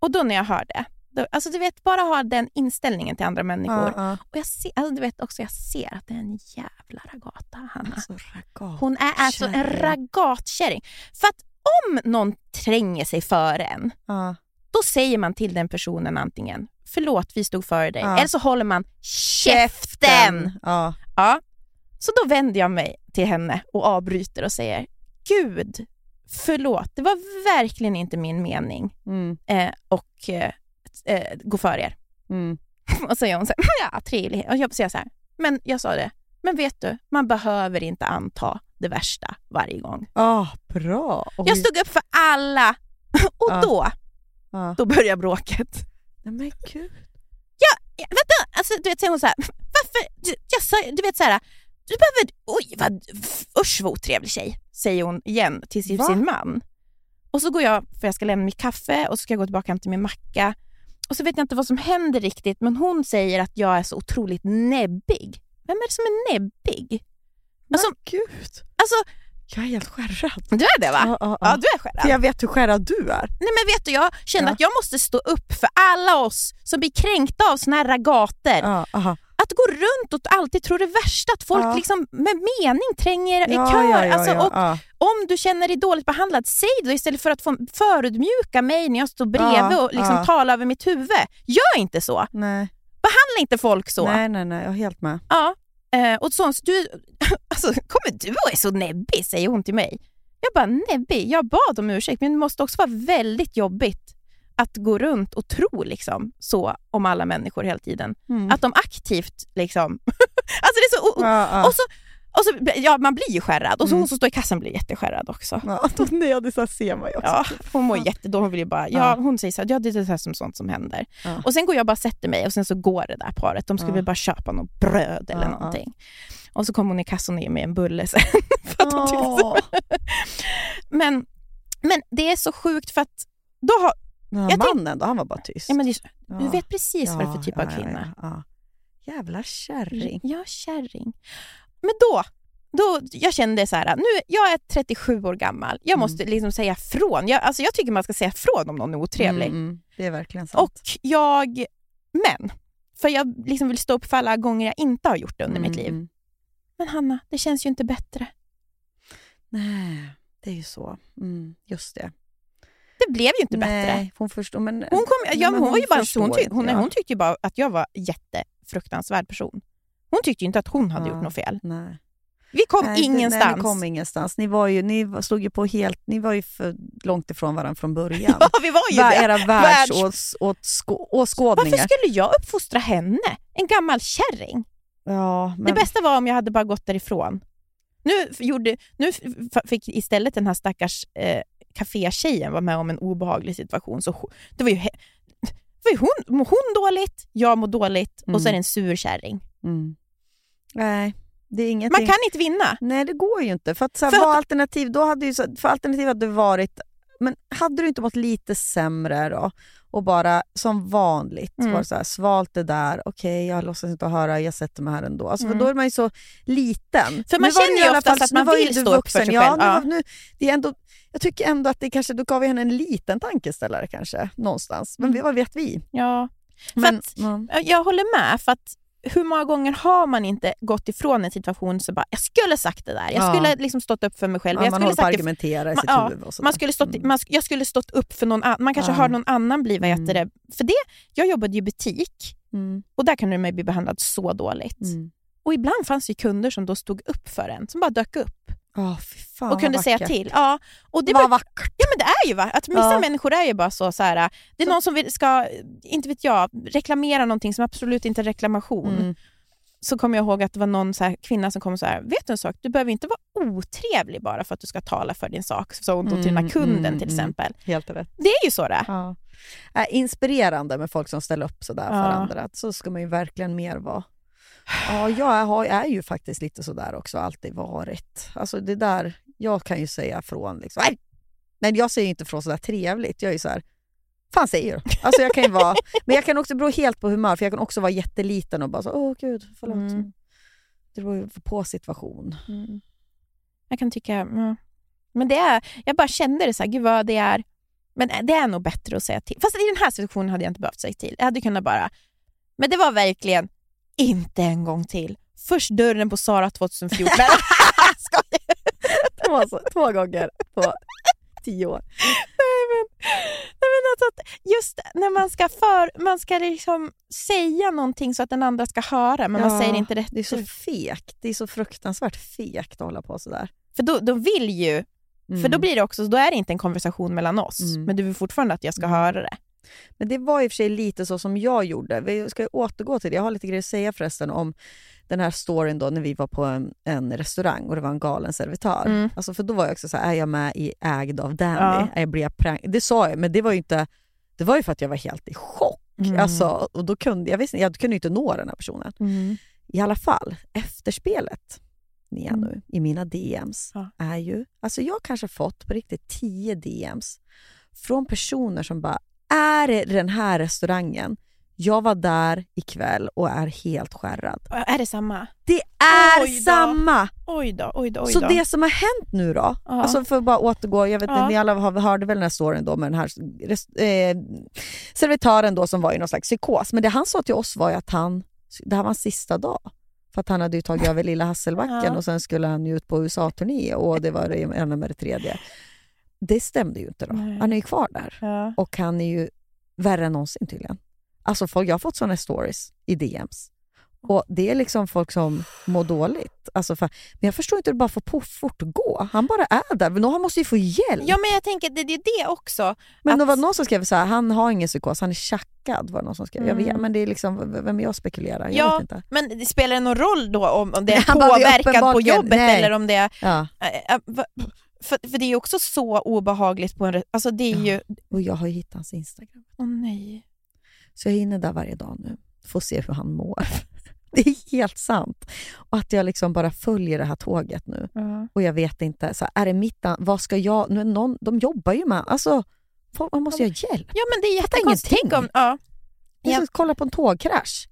Och då när jag hör det, då, alltså du vet, bara ha den inställningen till andra människor. Ja, ja. Och jag ser, alltså, du vet också, jag ser att det är en jävla ragata, Hanna. Alltså, ragat. Hon är alltså en Kärring. ragatkärring. För att om någon tränger sig före en, Ja. då säger man till den personen antingen förlåt vi stod före dig, eller så håller man käften. Ja. Så då vänder jag mig till henne och avbryter och säger Gud, förlåt, det var verkligen inte min mening Mm. eh, och eh, eh, gå före er. Mm. Och så säger hon så här, ja trevligt. Och jag säger så här, men jag sa det, men vet du, man behöver inte anta det värsta varje gång. Ah, bra. Oj. Jag stod upp för alla och Ja. då, Ja. då börjar bråket. Nej, men gud. Ja, vänta, alltså, du vet, säger hon så här, varför, jag sa, du vet så här, du behöver, oj vad, usch vad otrevlig tjej, säger hon igen till sin, sin man. Och så går jag, för jag ska lämna mitt kaffe och så ska jag gå tillbaka och hämta min macka. Och så vet jag inte vad som händer riktigt, men hon säger att jag är så otroligt näbbig. Vem är det som är näbbig? Alltså, Men gud. alltså Jag är helt skärrad. du är det va? Ja, ja, Ja, ja. du är skärrad. För jag vet hur skärrad du är. Nej men vet du, jag känner att jag måste stå upp för alla oss som blir kränkta av såna här ragater. Att gå runt och alltid tro det värsta, att folk Ja. liksom med mening tränger i Ja, kör. ja, alltså, och. Om du känner dig dåligt behandlad, säg då istället för att få förödmjuka mig när jag står bredvid och liksom talar över mitt huvud. Gör inte så. Nej. Behandla inte folk så. nej, nej, nej. Jag är helt med. Ja. Eh, och så, du, alltså, kommer du och är så näbbig, säger hon till mig. Jag bara, näbbig? Jag bad om ursäkt, men det måste också vara väldigt jobbigt att gå runt och tro liksom, så om alla människor hela tiden. Mm. Att de aktivt liksom... alltså det är så... Och, Ja, ja. och så, och så, ja, man blir ju skärrad och så Mm. hon som står i kassan blir jätteskärrad också. Ja, då nej, det ser man ju också. Ja, hon mår jättedåligt. Hon, vill bara, ja, Ja. hon säger så här, ja, det är det här som sånt som händer. Ja. Och Sen går jag bara och sätter mig och sen så går det där paret. De skulle Ja. väl bara köpa något bröd eller Ja, ja. någonting. Och så kommer hon i kassan och ger mig en bulle sen. för att hon tyckte så. Men, men det är så sjukt för att då har... Den här Jag tänk- mannen då, han var bara tyst. Ja, men det Ja. Du vet precis vad det är för typ ja, av kvinna. Ja, ja, ja. Jävla kärring. Ja, kärring. Men då, då, jag kände så här, nu, jag är 37 år gammal, jag Mm. måste liksom säga från. Jag, alltså jag tycker man ska säga från om någon är otrevlig. Mm, mm. Det är verkligen sant. Och jag, men, för jag liksom vill stå upp för alla gånger jag inte har gjort det under mitt Mm, liv. mm. Men Hanna, det känns ju inte bättre. Nej, det är ju så. Mm, just det. Det blev ju inte bättre. Nej, hon förstår. Men, Hon, kom, ja, men men hon, var ju bara, hon, tyck, hon, ja. hon tyckte ju bara att jag var jättefruktansvärd person. Hon tyckte ju inte att hon hade Ja. gjort något fel. Nej. Vi kom Nej, ingenstans. Nej, ni kom ingenstans. Ni, var ju, ni var- stod ju på helt, ni var ju för långt ifrån varandra från början. Ja, vi var ju Va- det. Era Världs- världsåskådningar. Varför skulle jag uppfostra henne? En gammal kärring. Ja, men, Det bästa var om jag hade bara gått därifrån. Nu, gjorde, nu fick istället den här stackars eh, kafétjejen vara med om en obehaglig situation. Så det var ju, det var ju hon, mår hon dåligt, jag mår dåligt och så är det en sur kärring. Mm. Nej, det är ingenting. Man kan inte vinna. Nej, det går ju inte. För att, så här, För vad alternativ, då hade ju, för alternativ hade varit... Men hade du inte mått lite sämre då och bara som vanligt Mm. bara så här, svalt det där, okej jag låtsas inte höra, jag sätter mig här ändå. Alltså, Mm. för då är man ju så liten. För man Nu var känner ju oftast fall- att man var vill stå upp för sig ja, själv. Nu, Ja. var- nu, det är ändå, jag tycker ändå att det kanske, du gav ju henne en liten tankeställare kanske, någonstans. Men Mm. vad vet vi? Ja. Men, att, ja. jag håller med, för att hur många gånger har man inte gått ifrån en situation så bara, jag skulle sagt det där, jag Ja. skulle liksom stått upp för mig själv. Ja, jag man skulle på att det argumentera i man- sitt ja, huvud. Och sådär. Man skulle stått, Mm. man, jag skulle stått upp för någon annan. Man kanske Ja. hör någon annan bli, vad heter Mm. det? För det, jag jobbade i butik Mm. och där kan man bli behandlad så dåligt. Mm. Och ibland fanns det kunder som då stod upp för en, som bara dök upp Fy fan, och kunde säga vackert. till. Ja, och det Vad var, vackert. ja men det är ju va, att vissa Ja. människor är ju bara så, så här, det är någon som vill, ska, inte vet jag, reklamera någonting som absolut inte är reklamation. Mm. Så kommer jag ihåg att det var någon så här, kvinna som kom och sa, vet du en sak, du behöver inte vara otrevlig bara för att du ska tala för din sak. Så hon då till den här Mm, kunden mm, till mm. exempel. Helt rätt. Det är ju så det. Ja. Äh, inspirerande med folk som ställer upp sådär för Ja. andra. Så ska man ju verkligen mer vara. Ja, jag har, är ju faktiskt lite sådär också, alltid varit. Alltså det där, jag kan ju säga från liksom, nej, nej jag säger inte från sådär trevligt. Jag är ju såhär, fan säger du? Alltså jag kan ju vara, men jag kan också bero helt på humör, för jag kan också vara jätteliten och bara så, åh gud, förlåt. Mm. Det beror ju på situation. Mm. Jag kan tycka... Men det är, jag bara kände det så här, gud vad det är... Men det är nog bättre att säga till. Fast i den här situationen hade jag inte behövt säga till. Jag hade kunnat bara... Men det var verkligen inte en gång till. Först dörren på Sara 2014. Nej, jag skojar. två, två gånger på tio år. Nej, men, nej, men alltså att just när man ska, för, man ska liksom säga någonting så att den andra ska höra, men man Ja, säger inte rätt Det är så fegt. Det är så fruktansvärt fegt att hålla på sådär. För då, då vill ju... För då blir det också, då är det inte en konversation mellan oss, Mm. men du vill fortfarande att jag ska Mm. höra det. Men det var i och för sig lite så som jag gjorde. Vi ska återgå till det. Jag har lite grejer att säga förresten om den här storyn då när vi var på en, en restaurang och det var en galen servitör. Mm. Alltså för då var jag också så här, är jag med i Ägd av Danny? Ja. Är jag blir jag prank? Det sa jag, men det var ju inte, det var ju för att jag var helt i chock. Mm. Alltså, och då kunde jag, visste, jag kunde inte nå den här personen. I alla fall, efterspelet Nia Mm. nu, i mina DMs Ja. är ju... Alltså jag har kanske fått på riktigt 10 DMs från personer som bara, är det den här restaurangen? Jag var där ikväll och är helt skärrad. Är det samma? Det är Oj samma! Oj då, oj då, oj Så då. det som har hänt nu då, Ja. alltså för att bara återgå, jag vet Ja. inte, ni alla hörde väl den här storyn då med den här eh, servitören då som var i någon slags psykos. Men det han sa till oss var ju att han, det här var hans sista dag. För att han hade ju tagit över Lilla Hasselbacken Ja. och sen skulle han ju ut på USA-turné och det var det ena med det tredje. Det stämde ju inte då. Nej. Han är ju kvar där Ja. och han är ju värre än någonsin tydligen. Alltså folk, jag har fått sådana stories i DMs. Och det är liksom folk som mår dåligt. Alltså för, men jag förstår inte hur det bara får på fortgå. Han bara är där. Han måste ju få hjälp. ja, men jag tänker det, det är det också. men att- det var någon som skrev så här, han har ingen psykos, han är tjackad. Var någon som skrev. Jag vet, Mm. men det är liksom, vem jag spekulerar? Jag Ja, vet inte. Men det spelar det någon roll då om, om det är Han påverkan på jobbet nej. eller om det är... Ja. äh, äh, För, för det är också så obehagligt på en... Alltså det är Ja. ju... Och jag har ju hittat hans Instagram. Åh nej. Så jag är inne där varje dag nu. Får se hur han mår. Det är helt sant. Och att jag liksom bara följer det här tåget nu. Ja. Och jag vet inte, så här, är det mitt vad ska jag, nu är någon, de jobbar ju med, alltså folk, man måste ju ha hjälp. ja men det är jättekonstigt. Om... Ja. Jag ska Ja. kolla på en tågkrasch.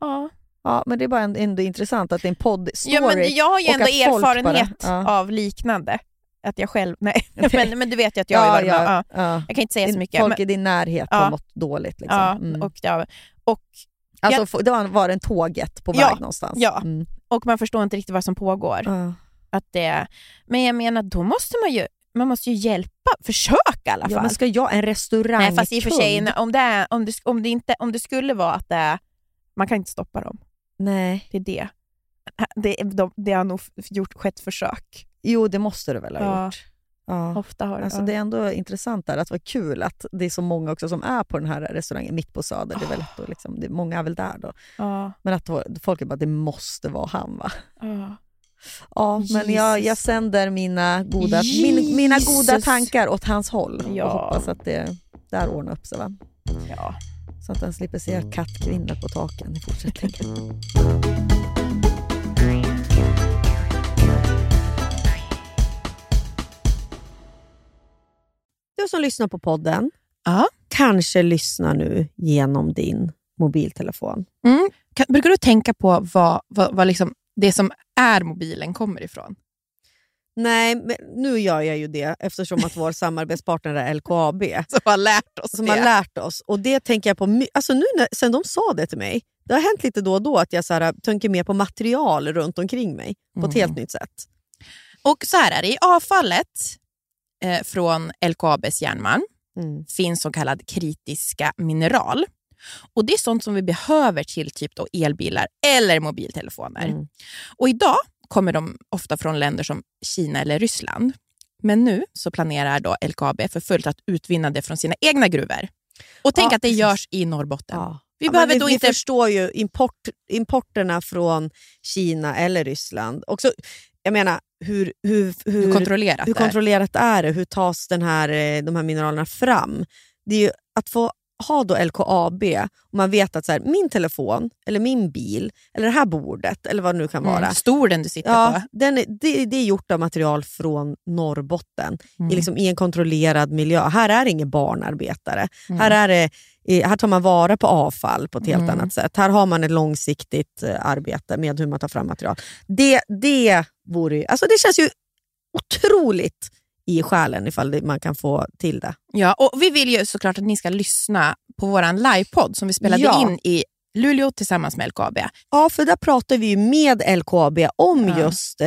Ja. Ja, men det är bara ändå intressant att det är en podd-story. ja men jag har ju ändå erfarenhet bara- ja. av liknande. Att jag själv... Nej, men, men du vet ju att jag ja, varit ja, Ja. ja. Jag kan inte säga så mycket. Folk men, i din närhet Ja. har mått dåligt. Liksom. ja, Mm. och, ja, och, alltså, ja. det var, var en tåget på Ja, väg någonstans. ja. Mm. och man förstår inte riktigt vad som pågår. Ja. Att det, men jag menar, då måste man ju, man måste ju hjälpa, försöka i alla fall. Ja, men ska jag, en restaurang Nej, fast i och för sig, om det, är, om, det, om, det inte, om det skulle vara att det är, man kan inte stoppa dem. Nej. Det är det. det, de, det har nog gjort, skett försök. Jo, det måste det väl ha Ja. gjort. Ja. Ofta har Alltså, ja. det är ändå intressant där, att vad kul att det är så många också som är på den här restaurangen mitt på Söder. Det är väl lätt att liksom, det, många är väl där då. Ja, Men att folk är bara, det måste vara han va? ja. Ja, men jag, jag sänder mina goda, min, mina goda tankar åt hans håll Ja. och hoppas att det där ordnar upp sig. Va? ja. Så att han slipper se kattkvinnor på taken i fortsättningen. Du som lyssnar på podden Ja. kanske lyssnar nu genom din mobiltelefon. Mm. Kan, brukar du tänka på vad, vad, vad liksom det som är mobilen kommer ifrån? Nej, men nu gör jag ju det eftersom att vår samarbetspartner är LKAB. Som har lärt oss som det. har lärt oss. Och det tänker jag på alltså nu när, sen de sa det till mig. Det har hänt lite då och då att jag så här, tänker mer på material runt omkring mig på ett Mm. helt nytt sätt. Och så här är det, i avfallet eh, från LKABs järnmalm Mm. finns så kallad kritiska mineral. Och Det är sånt som vi behöver till typ då elbilar eller mobiltelefoner. Mm. Och Idag kommer de ofta från länder som Kina eller Ryssland. Men nu så planerar då LKAB för fullt att utvinna det från sina egna gruvor. Och tänk Ja, att det görs i Norrbotten. Ja. Vi Ja, behöver då vi, inte... vi förstår ju import, importerna från Kina eller Ryssland. Också, jag menar, hur, hur, hur, hur kontrollerat hur det är. kontrollerat är det? Hur tas den här, eh, de här mineralerna fram? Det är ju att få ha då LKAB och man vet att så här, min telefon, eller min bil, eller det här bordet, eller vad det nu kan vara. Mm, stolen du sitter Ja, på. den det, det är gjort av material från Norrbotten Mm. i, liksom, i en kontrollerad miljö. Här är det inga barnarbetare. Mm. Här, är det, här tar man vara på avfall på ett helt Mm. annat sätt. Här har man ett långsiktigt eh, arbete med hur man tar fram material. Det, det, vore, alltså det känns ju otroligt i själen ifall man kan få till det. Ja, och vi vill ju såklart att ni ska lyssna på vår livepodd som vi spelade Ja. in i Luleå tillsammans med LKAB. Ja, för där pratar vi med LKAB om Ja. just eh,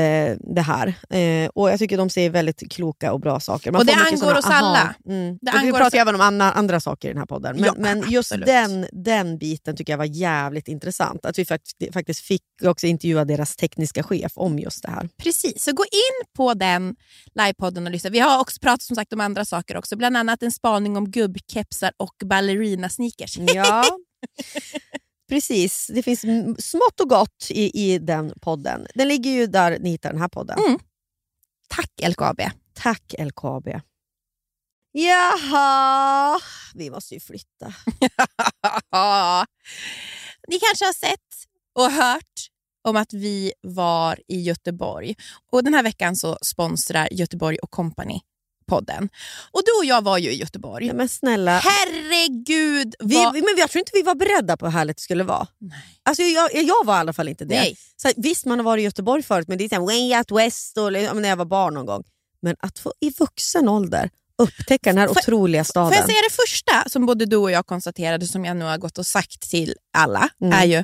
det här. Eh, och Jag tycker de säger väldigt kloka och bra saker. Och det angår såna oss alla. Mm. Det och vi pratar oss- även om andra, andra saker i den här podden. Men, Ja, men just den, den biten tycker jag var jävligt intressant. Att vi fakt- faktiskt fick också intervjua deras tekniska chef om just det här. Precis, så gå in på den livepodden och lyssna. Vi har också pratat som sagt om andra saker också, bland annat en spaning om gubbkepsar och ballerina-sneakers. Ja, precis. Det finns smått och gott i, i den podden. Den ligger ju där ni hittar den här podden. Mm. Tack LKAB. Tack LKAB. Jaha, vi måste ju flytta. Ni kanske har sett och hört om att vi var i Göteborg. Och Den här veckan så sponsrar Göteborg och Company podden. Och Du och jag var ju i Göteborg. Ja, men snälla, Herregud! vi, vad... men jag tror inte vi var beredda på hur härligt det skulle vara. Nej. Alltså, jag, jag var i alla fall inte det. Nej. Så här, visst, man har varit i Göteborg förut, men det är så här, way out west och, när jag var barn någon gång. Men att få i vuxen ålder upptäcka den här Får- otroliga staden. Får jag säga det första som både du och jag konstaterade, som jag nu har gått och sagt till alla, Mm. är ju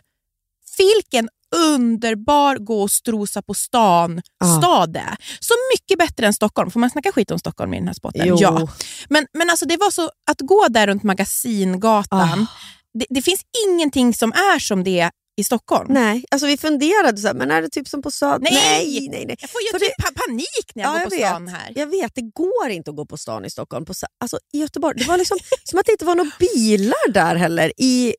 vilken underbar gå och strosa på stan Ja. stad det är. Så mycket bättre än Stockholm. Får man snacka skit om Stockholm i den här spotten? Jo. Ja. Men, men alltså det var så, att gå där runt Magasingatan, Ah. det, det finns ingenting som är som det i Stockholm. Nej, alltså vi funderade så här, men är det typ som på Söder? Nej! nej, nej. nej. Jag får ju För typ pa- panik när jag Ja, går jag på vet. stan här. Jag vet, det går inte att gå på stan i Stockholm. På, alltså, I Göteborg, det var liksom som att det inte var några bilar där heller. I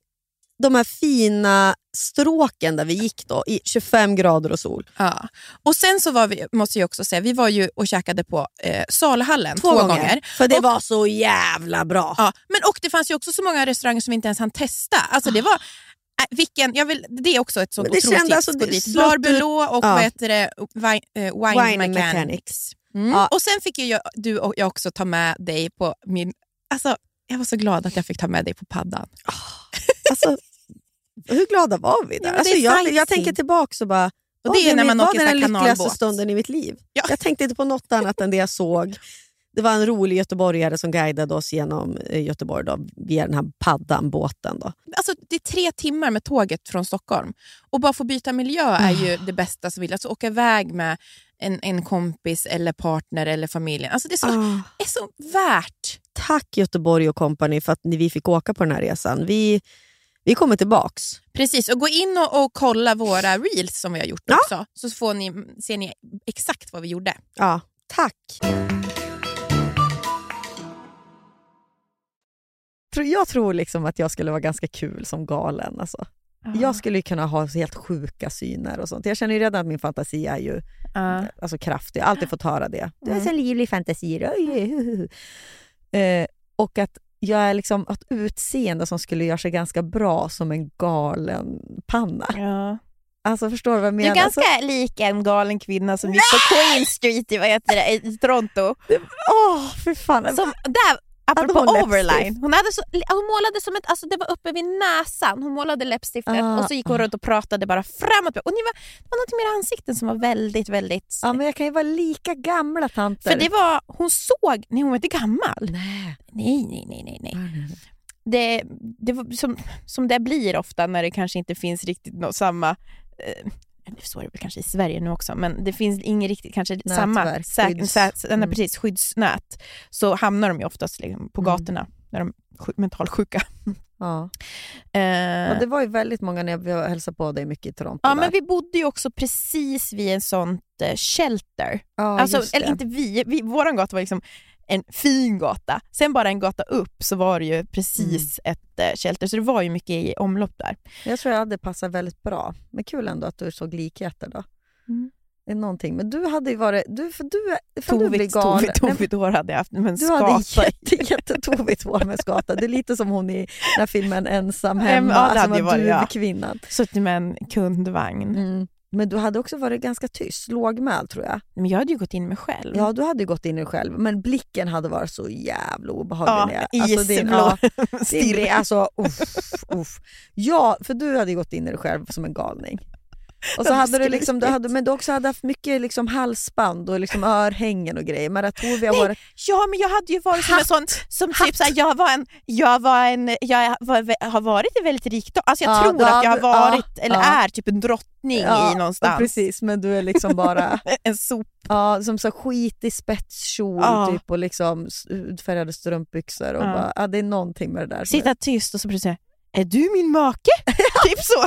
de här fina stråken där vi gick då, i 25 grader och sol. Ja. Och sen så var vi, måste jag också säga, vi var ju och käkade på eh, Saluhallen två, gånger. För det Och- var så jävla bra. Ja, men och det fanns ju också så många restauranger som vi inte ens hann testa. Alltså det var, äh, vilken, jag vill, det är också ett sånt otroligt kände tips. alltså, Gå det dit. slöt Bar ut- Belå och Ja. vad heter det, wine, eh, wine, Wine Mechanics. Mechanics. Mm. Ja. Och sen fick ju jag, du och jag också ta med dig på min... Alltså, jag var så glad att jag fick ta med dig på paddan. Alltså, hur glada var vi där? alltså, jag, jag tänker tillbaka och bara, Och var det är när man var åker så den lyckligaste stunden i mitt liv. Ja. Jag tänkte inte på något annat än det jag såg. Det var en rolig göteborgare som guidade oss genom eh, Göteborg då, via den här paddan, båten. Då. Alltså, det är tre timmar med tåget från Stockholm. Och bara få byta miljö är ju det bästa som vill. Alltså åka iväg med en, en kompis eller partner eller familjen. Alltså, det är så, Ah. är så värt. Tack Göteborg och company för att vi fick åka på den här resan. Vi, Vi kommer tillbaks. Precis, och gå in och, och kolla våra reels som vi har gjort Ja. också. Så får ni, ser ni exakt vad vi gjorde. Ja, tack. Jag tror liksom att jag skulle vara ganska kul som galen. Alltså. Jag skulle kunna ha helt sjuka syner och sånt. Jag känner ju redan att min fantasi är ju Ja. alltså, kraftig. Jag har alltid fått höra det. Du har Mm. så livlig fantasi. Oj. Eh, och att jag är liksom ett utseende som skulle göra sig ganska bra som en galen panna. Ja. Alltså förstår du vad jag Du menar? är ganska Alltså, lik en galen kvinna som gick på Queen Street i, vad heter det, i Toronto. Åh, fy fan. Som, där, apropå hon overline, hon, hade så, hon målade som ett, alltså det var uppe vid näsan, hon målade läppstiftet Ah, och så gick hon ah. runt och pratade bara framåt. Och ni var, det var något med era ansikten som var väldigt, väldigt... Ja, men jag kan ju vara lika gamla tanter. för det var, hon såg, nej hon var inte gammal. Nej. Nej, nej, nej, nej. Det, det var som, som det blir ofta när det kanske inte finns riktigt nå, samma eh, så är det väl kanske i Sverige nu också, men det finns ingen riktigt kanske samma Nätverk, säk, skydds- sä, mm. precis, skyddsnät. Så hamnar de ju oftast liksom på Mm. gatorna när de är sjuk- mentalsjuka. Ja. Ja, det var ju väldigt många när jag hälsade på dig mycket i Toronto. ja, där. men vi bodde ju också precis vid en sånt eh, shelter. ja, alltså, eller inte vi, vi, våran gata var liksom en fin gata. Sen bara en gata upp så var det ju precis Mm. ett eh, shelter, så det var ju mycket i omlopp där. Jag tror jag hade passat väldigt bra. Men kul ändå att du såg likheter då. Mm. Någonting. Men du hade ju varit... Du, för du, för du blir Tovigt, galen. tovigt, tovigt hår hade jag haft, men Du hade skata. jätte, jättetovigt hår med skata. Det är lite som hon i den här filmen Ensam Em, hemma, ja, det som hade var varit jag. duvkvinnan. Suttit med en kundvagn. Mm. Men du hade också varit ganska tyst, lågmäld tror jag. Men jag hade ju gått in mig själv. Ja, du hade gått in dig själv, men blicken hade varit så jävla obehaglig. Ja, jag- alltså, isblå ja, alltså, uff, uff. Ja, för du hade gått in i dig själv som en galning. Och så hade du liksom, du hade, men du också hade haft mycket liksom halsband och liksom örhängen och grejer. Har Nej, varit... Ja, men jag hade ju varit som en Hatt! sån, som Hatt! typ såhär, jag var en, jag var en, jag var, har varit i väldigt rikt Alltså jag Ja, tror att jag har hade- ja, varit, eller ja. är typ en drottning i någonstans. Precis, men du är liksom bara En sop. ja, som så skitig spetskjol typ, och liksom utfärgade strumpbyxor. Och bara, ja, det är någonting med det där. Sitta tyst och så precis säga, är du min make? typ så.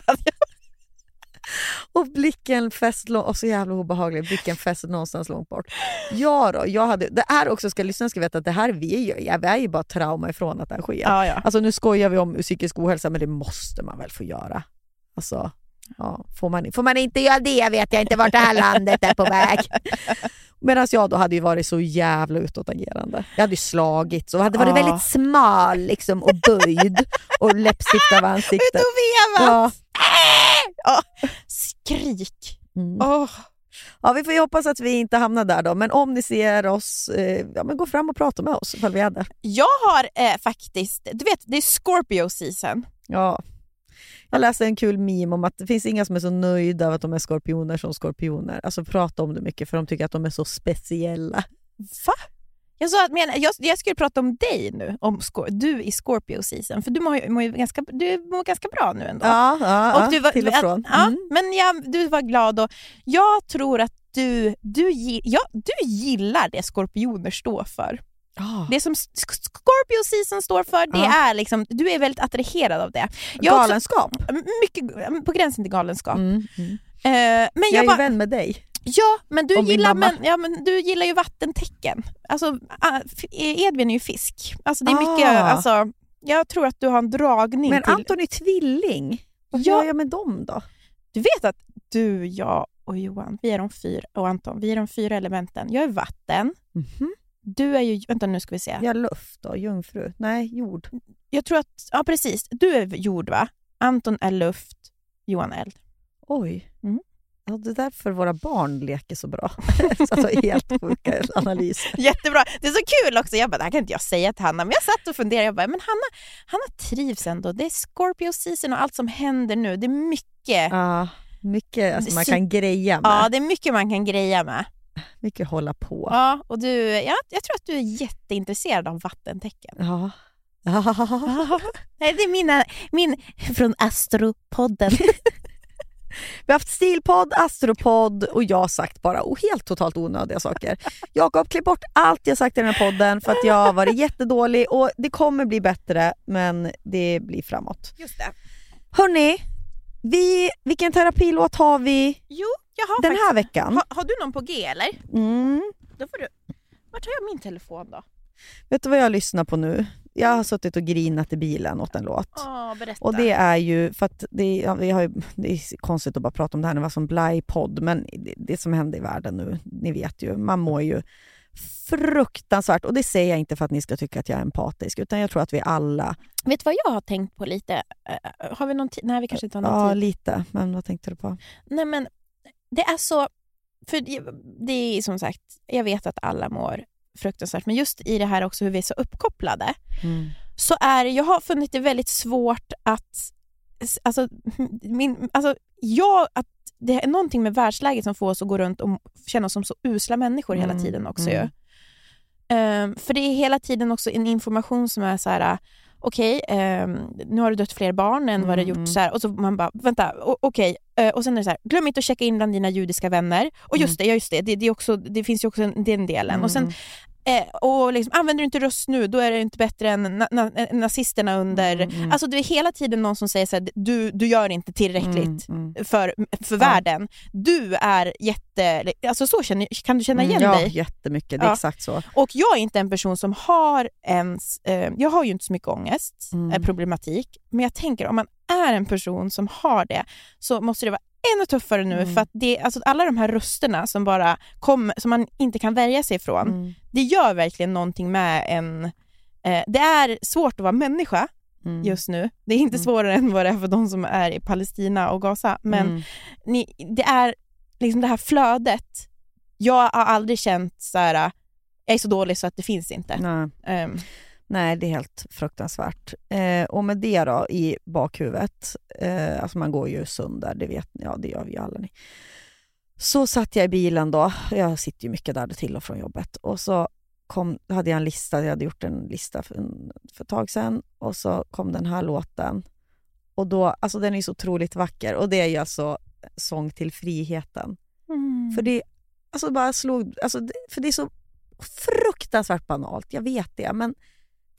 Och blicken fäst och så jävla obehaglig, blicken fäst någonstans långt bort. Ja då, jag hade, det här också ska lyssnarna ska veta att det här vi är ju, vi är ju bara trauma ifrån att det här sker. Ja, ja. Alltså nu skojar vi om psykisk ohälsa men det måste man väl få göra. Alltså, ja, får, man, får man inte göra det vet jag inte vart det här landet är på väg. Medan jag då hade ju varit så jävla utåtagerande. Jag hade ju slagit och hade varit Ja. väldigt smal liksom, och böjd och läppstift av Ut ansiktet. och vevat! Ja. Ja. Skrik! Mm. Åh. Ja, vi får ju hoppas att vi inte hamnar där då, men om ni ser oss, eh, ja, men gå fram och prata med oss ifall vi är där. Jag har eh, faktiskt, du vet det är Scorpio season. Ja. Jag läste en kul meme om att det finns inga som är så nöjda av att de är skorpioner som skorpioner. Alltså prata om det mycket för de tycker att de är så speciella. Va? Jag, sa att, men, jag, jag skulle prata om dig nu, om du i Scorpio season, för du mår, mår ganska, du mår ganska bra nu ändå. Ja, ja, Och du var, till och från. Ja, Mm. Men jag, du var glad och jag tror att du, du, ja, du gillar det skorpioner står för. Ja. Det som Scorpio season står för, det Ja. är liksom, du är väldigt attraherad av det. Jag har också- Galenskap. mycket på gränsen till galenskap. Mm. Mm. Eh, men Jag jag, är ju bara, vän med dig. ja, men du, gillar, men, ja, men du gillar ju vattentecken. Alltså, ah, Edvin är ju fisk. Alltså, det är Ah. mycket, alltså, jag tror att du har en dragning Men till... Anton är tvilling. Vad Ja. gör jag med dem då? Du vet att du, jag och Johan, vi är de fyra, och Anton, vi är de fyra elementen. Jag är vatten, Mhm. Du är ju, vänta nu ska vi se. Är luft då, jungfru. Nej, jord. Jag tror att, ja precis, du är jord va? Anton är luft, Johan eld. Oj. Mm. Ja, det är därför våra barn leker så bra. alltså, helt sjuka analyser. Jättebra! Det är så kul också, jag bara, det här kan inte jag säga till Hanna, men jag satt och funderade, jag bara, men Hanna, Hanna trivs ändå. Det är Scorpio season och allt som händer nu, det är mycket. Ja, mycket alltså, man kan greja med. Ja, det är mycket man kan greja med. Mycket hålla på. Ja, och du, ja, jag tror att du är jätteintresserad av vattentecken. Ja. Nej, det är mina, min från Astropodden. Vi har haft stilpodd, astropodd och jag har sagt bara och helt totalt onödiga saker. Jakob, klipp bort allt jag sagt i den här podden för att jag har varit jättedålig och det kommer bli bättre men det blir framåt. Just det. Hörni, vi, vilken terapilåt har vi Jo, jag har den här faktiskt... veckan? Ha, har du någon på G eller? Mm. Då får du... Vart har jag min telefon då? Vet du vad jag lyssnar på nu? Jag har suttit och grinat i bilen åt en låt. Åh, berätta. Och det är ju, för att det, ja, vi har ju, det är konstigt att bara prata om det här det var som blaj-podd, men det, det som händer i världen nu, ni vet ju, man mår ju fruktansvärt. Och det säger jag inte för att ni ska tycka att jag är empatisk, utan jag tror att vi alla, Vet du vad jag har tänkt på lite? Eh, har vi någon tid? Nej, vi kanske inte har någon ja tid. lite, men vad tänkte du på? Nej men det är så, för det, är som sagt, jag vet att alla mår fruktansvärt, men just i det här också hur vi är så uppkopplade, så är jag har funnit det väldigt svårt att, alltså, min, alltså jag, att det är någonting med världsläget som får oss att gå runt och känna oss som så usla människor hela Mm, tiden också mm. Ehm, för det är hela tiden också en information som är så här. okej, ehm, nu har du dött fler barn än vad du Mm, mm. gjort så här, och så man bara, vänta, okej, eh, och sen är det så här, glöm inte att checka in bland dina judiska vänner, och just det, ja just det, det, det, också, det finns ju också en- den delen. Och sen Mm. Eh, och liksom, använder du inte röst nu, då är det inte bättre än na na nazisterna under... Mm, mm. Alltså det är hela tiden någon som säger så här, du, du gör inte tillräckligt Mm, mm. för, för Ja. världen. Du är jätte... Alltså så känner, kan du känna igen Mm, ja, dig? jättemycket, det är Ja. exakt så. Och jag är inte en person som har ens... Eh, jag har ju inte så mycket ångest, Mm. eh, problematik, men jag tänker om man är en person som har det så måste det vara ännu tuffare nu Mm. för att det, alltså alla de här rösterna som bara kommer, som man inte kan värja sig ifrån, Mm. det gör verkligen någonting med en... Eh, det är svårt att vara människa Mm. just nu. Det är inte Mm. svårare än vad det är för de som är i Palestina och Gaza, men Mm. ni, det är liksom det här flödet. Jag har aldrig känt så här. jag är så dålig så att det finns inte. Nej. Nej, det är helt fruktansvärt. Eh, och med det då i bakhuvudet, eh, alltså man går ju sönder, det vet ni, ja det gör vi ju alla ni. Så satt jag i bilen då, jag sitter ju mycket där till och från jobbet, och så kom, hade jag en lista, jag hade gjort en lista för, en, för ett tag sedan, och så kom den här låten. Och då, alltså den är så otroligt vacker, och det är ju alltså Sång till friheten. För det, alltså bara slog, alltså för det är så fruktansvärt banalt, jag vet det, men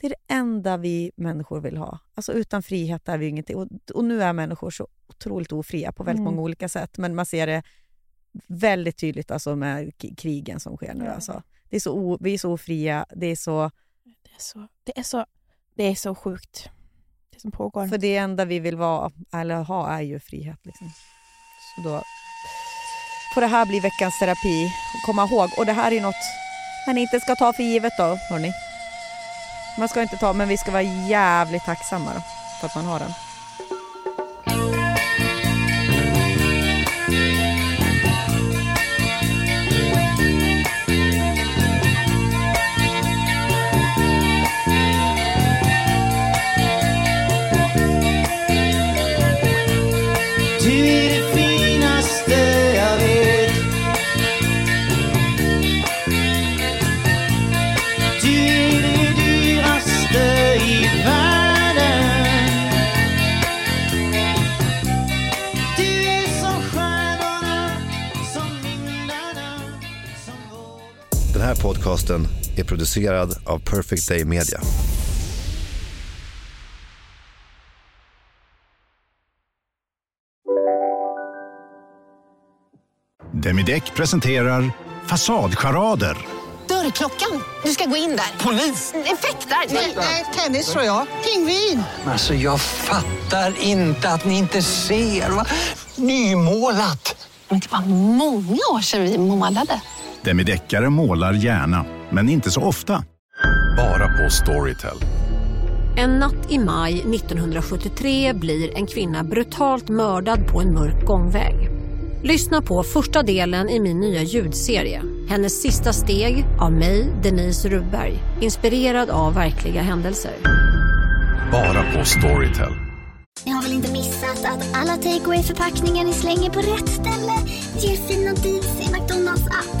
det är det enda vi människor vill ha. Alltså utan frihet är vi ingenting. Och, och nu är människor så otroligt ofria på väldigt Mm. många olika sätt, men man ser det väldigt tydligt alltså med krigen som sker nu. Ja. Alltså. Det är så o, vi är så ofria, det är så, det, är så, det, är så, det är så sjukt, det som pågår. för det enda vi vill vara, eller ha är ju frihet. Liksom. Så då får det här bli veckans terapi, komma ihåg. Och det här är något man inte ska ta för givet då, hörni. Man ska inte ta, men vi ska vara jävligt tacksamma då, för att man har den. Podcasten är producerad av Perfect Day Media. Demideck presenterar Fasadcharader. Dörrklockan. Du ska gå in där. Polis? Effektar? Nej, tennis tror jag. Pingvin. Alltså jag fattar inte att ni inte ser. Va? Nymålat! Men det var många år sedan vi målade. Demideckare målar gärna, men inte så ofta. Bara på Storytel. En natt i maj 1973 blir en kvinna brutalt mördad på en mörk gångväg. Lyssna på första delen i min nya ljudserie. Hennes sista steg av mig, Denise Rubberg. Inspirerad av verkliga händelser. Bara på Storytel. Ni har väl inte missat att alla takeaway förpackningar ni slänger på rätt ställe ger fina deals i McDonalds app.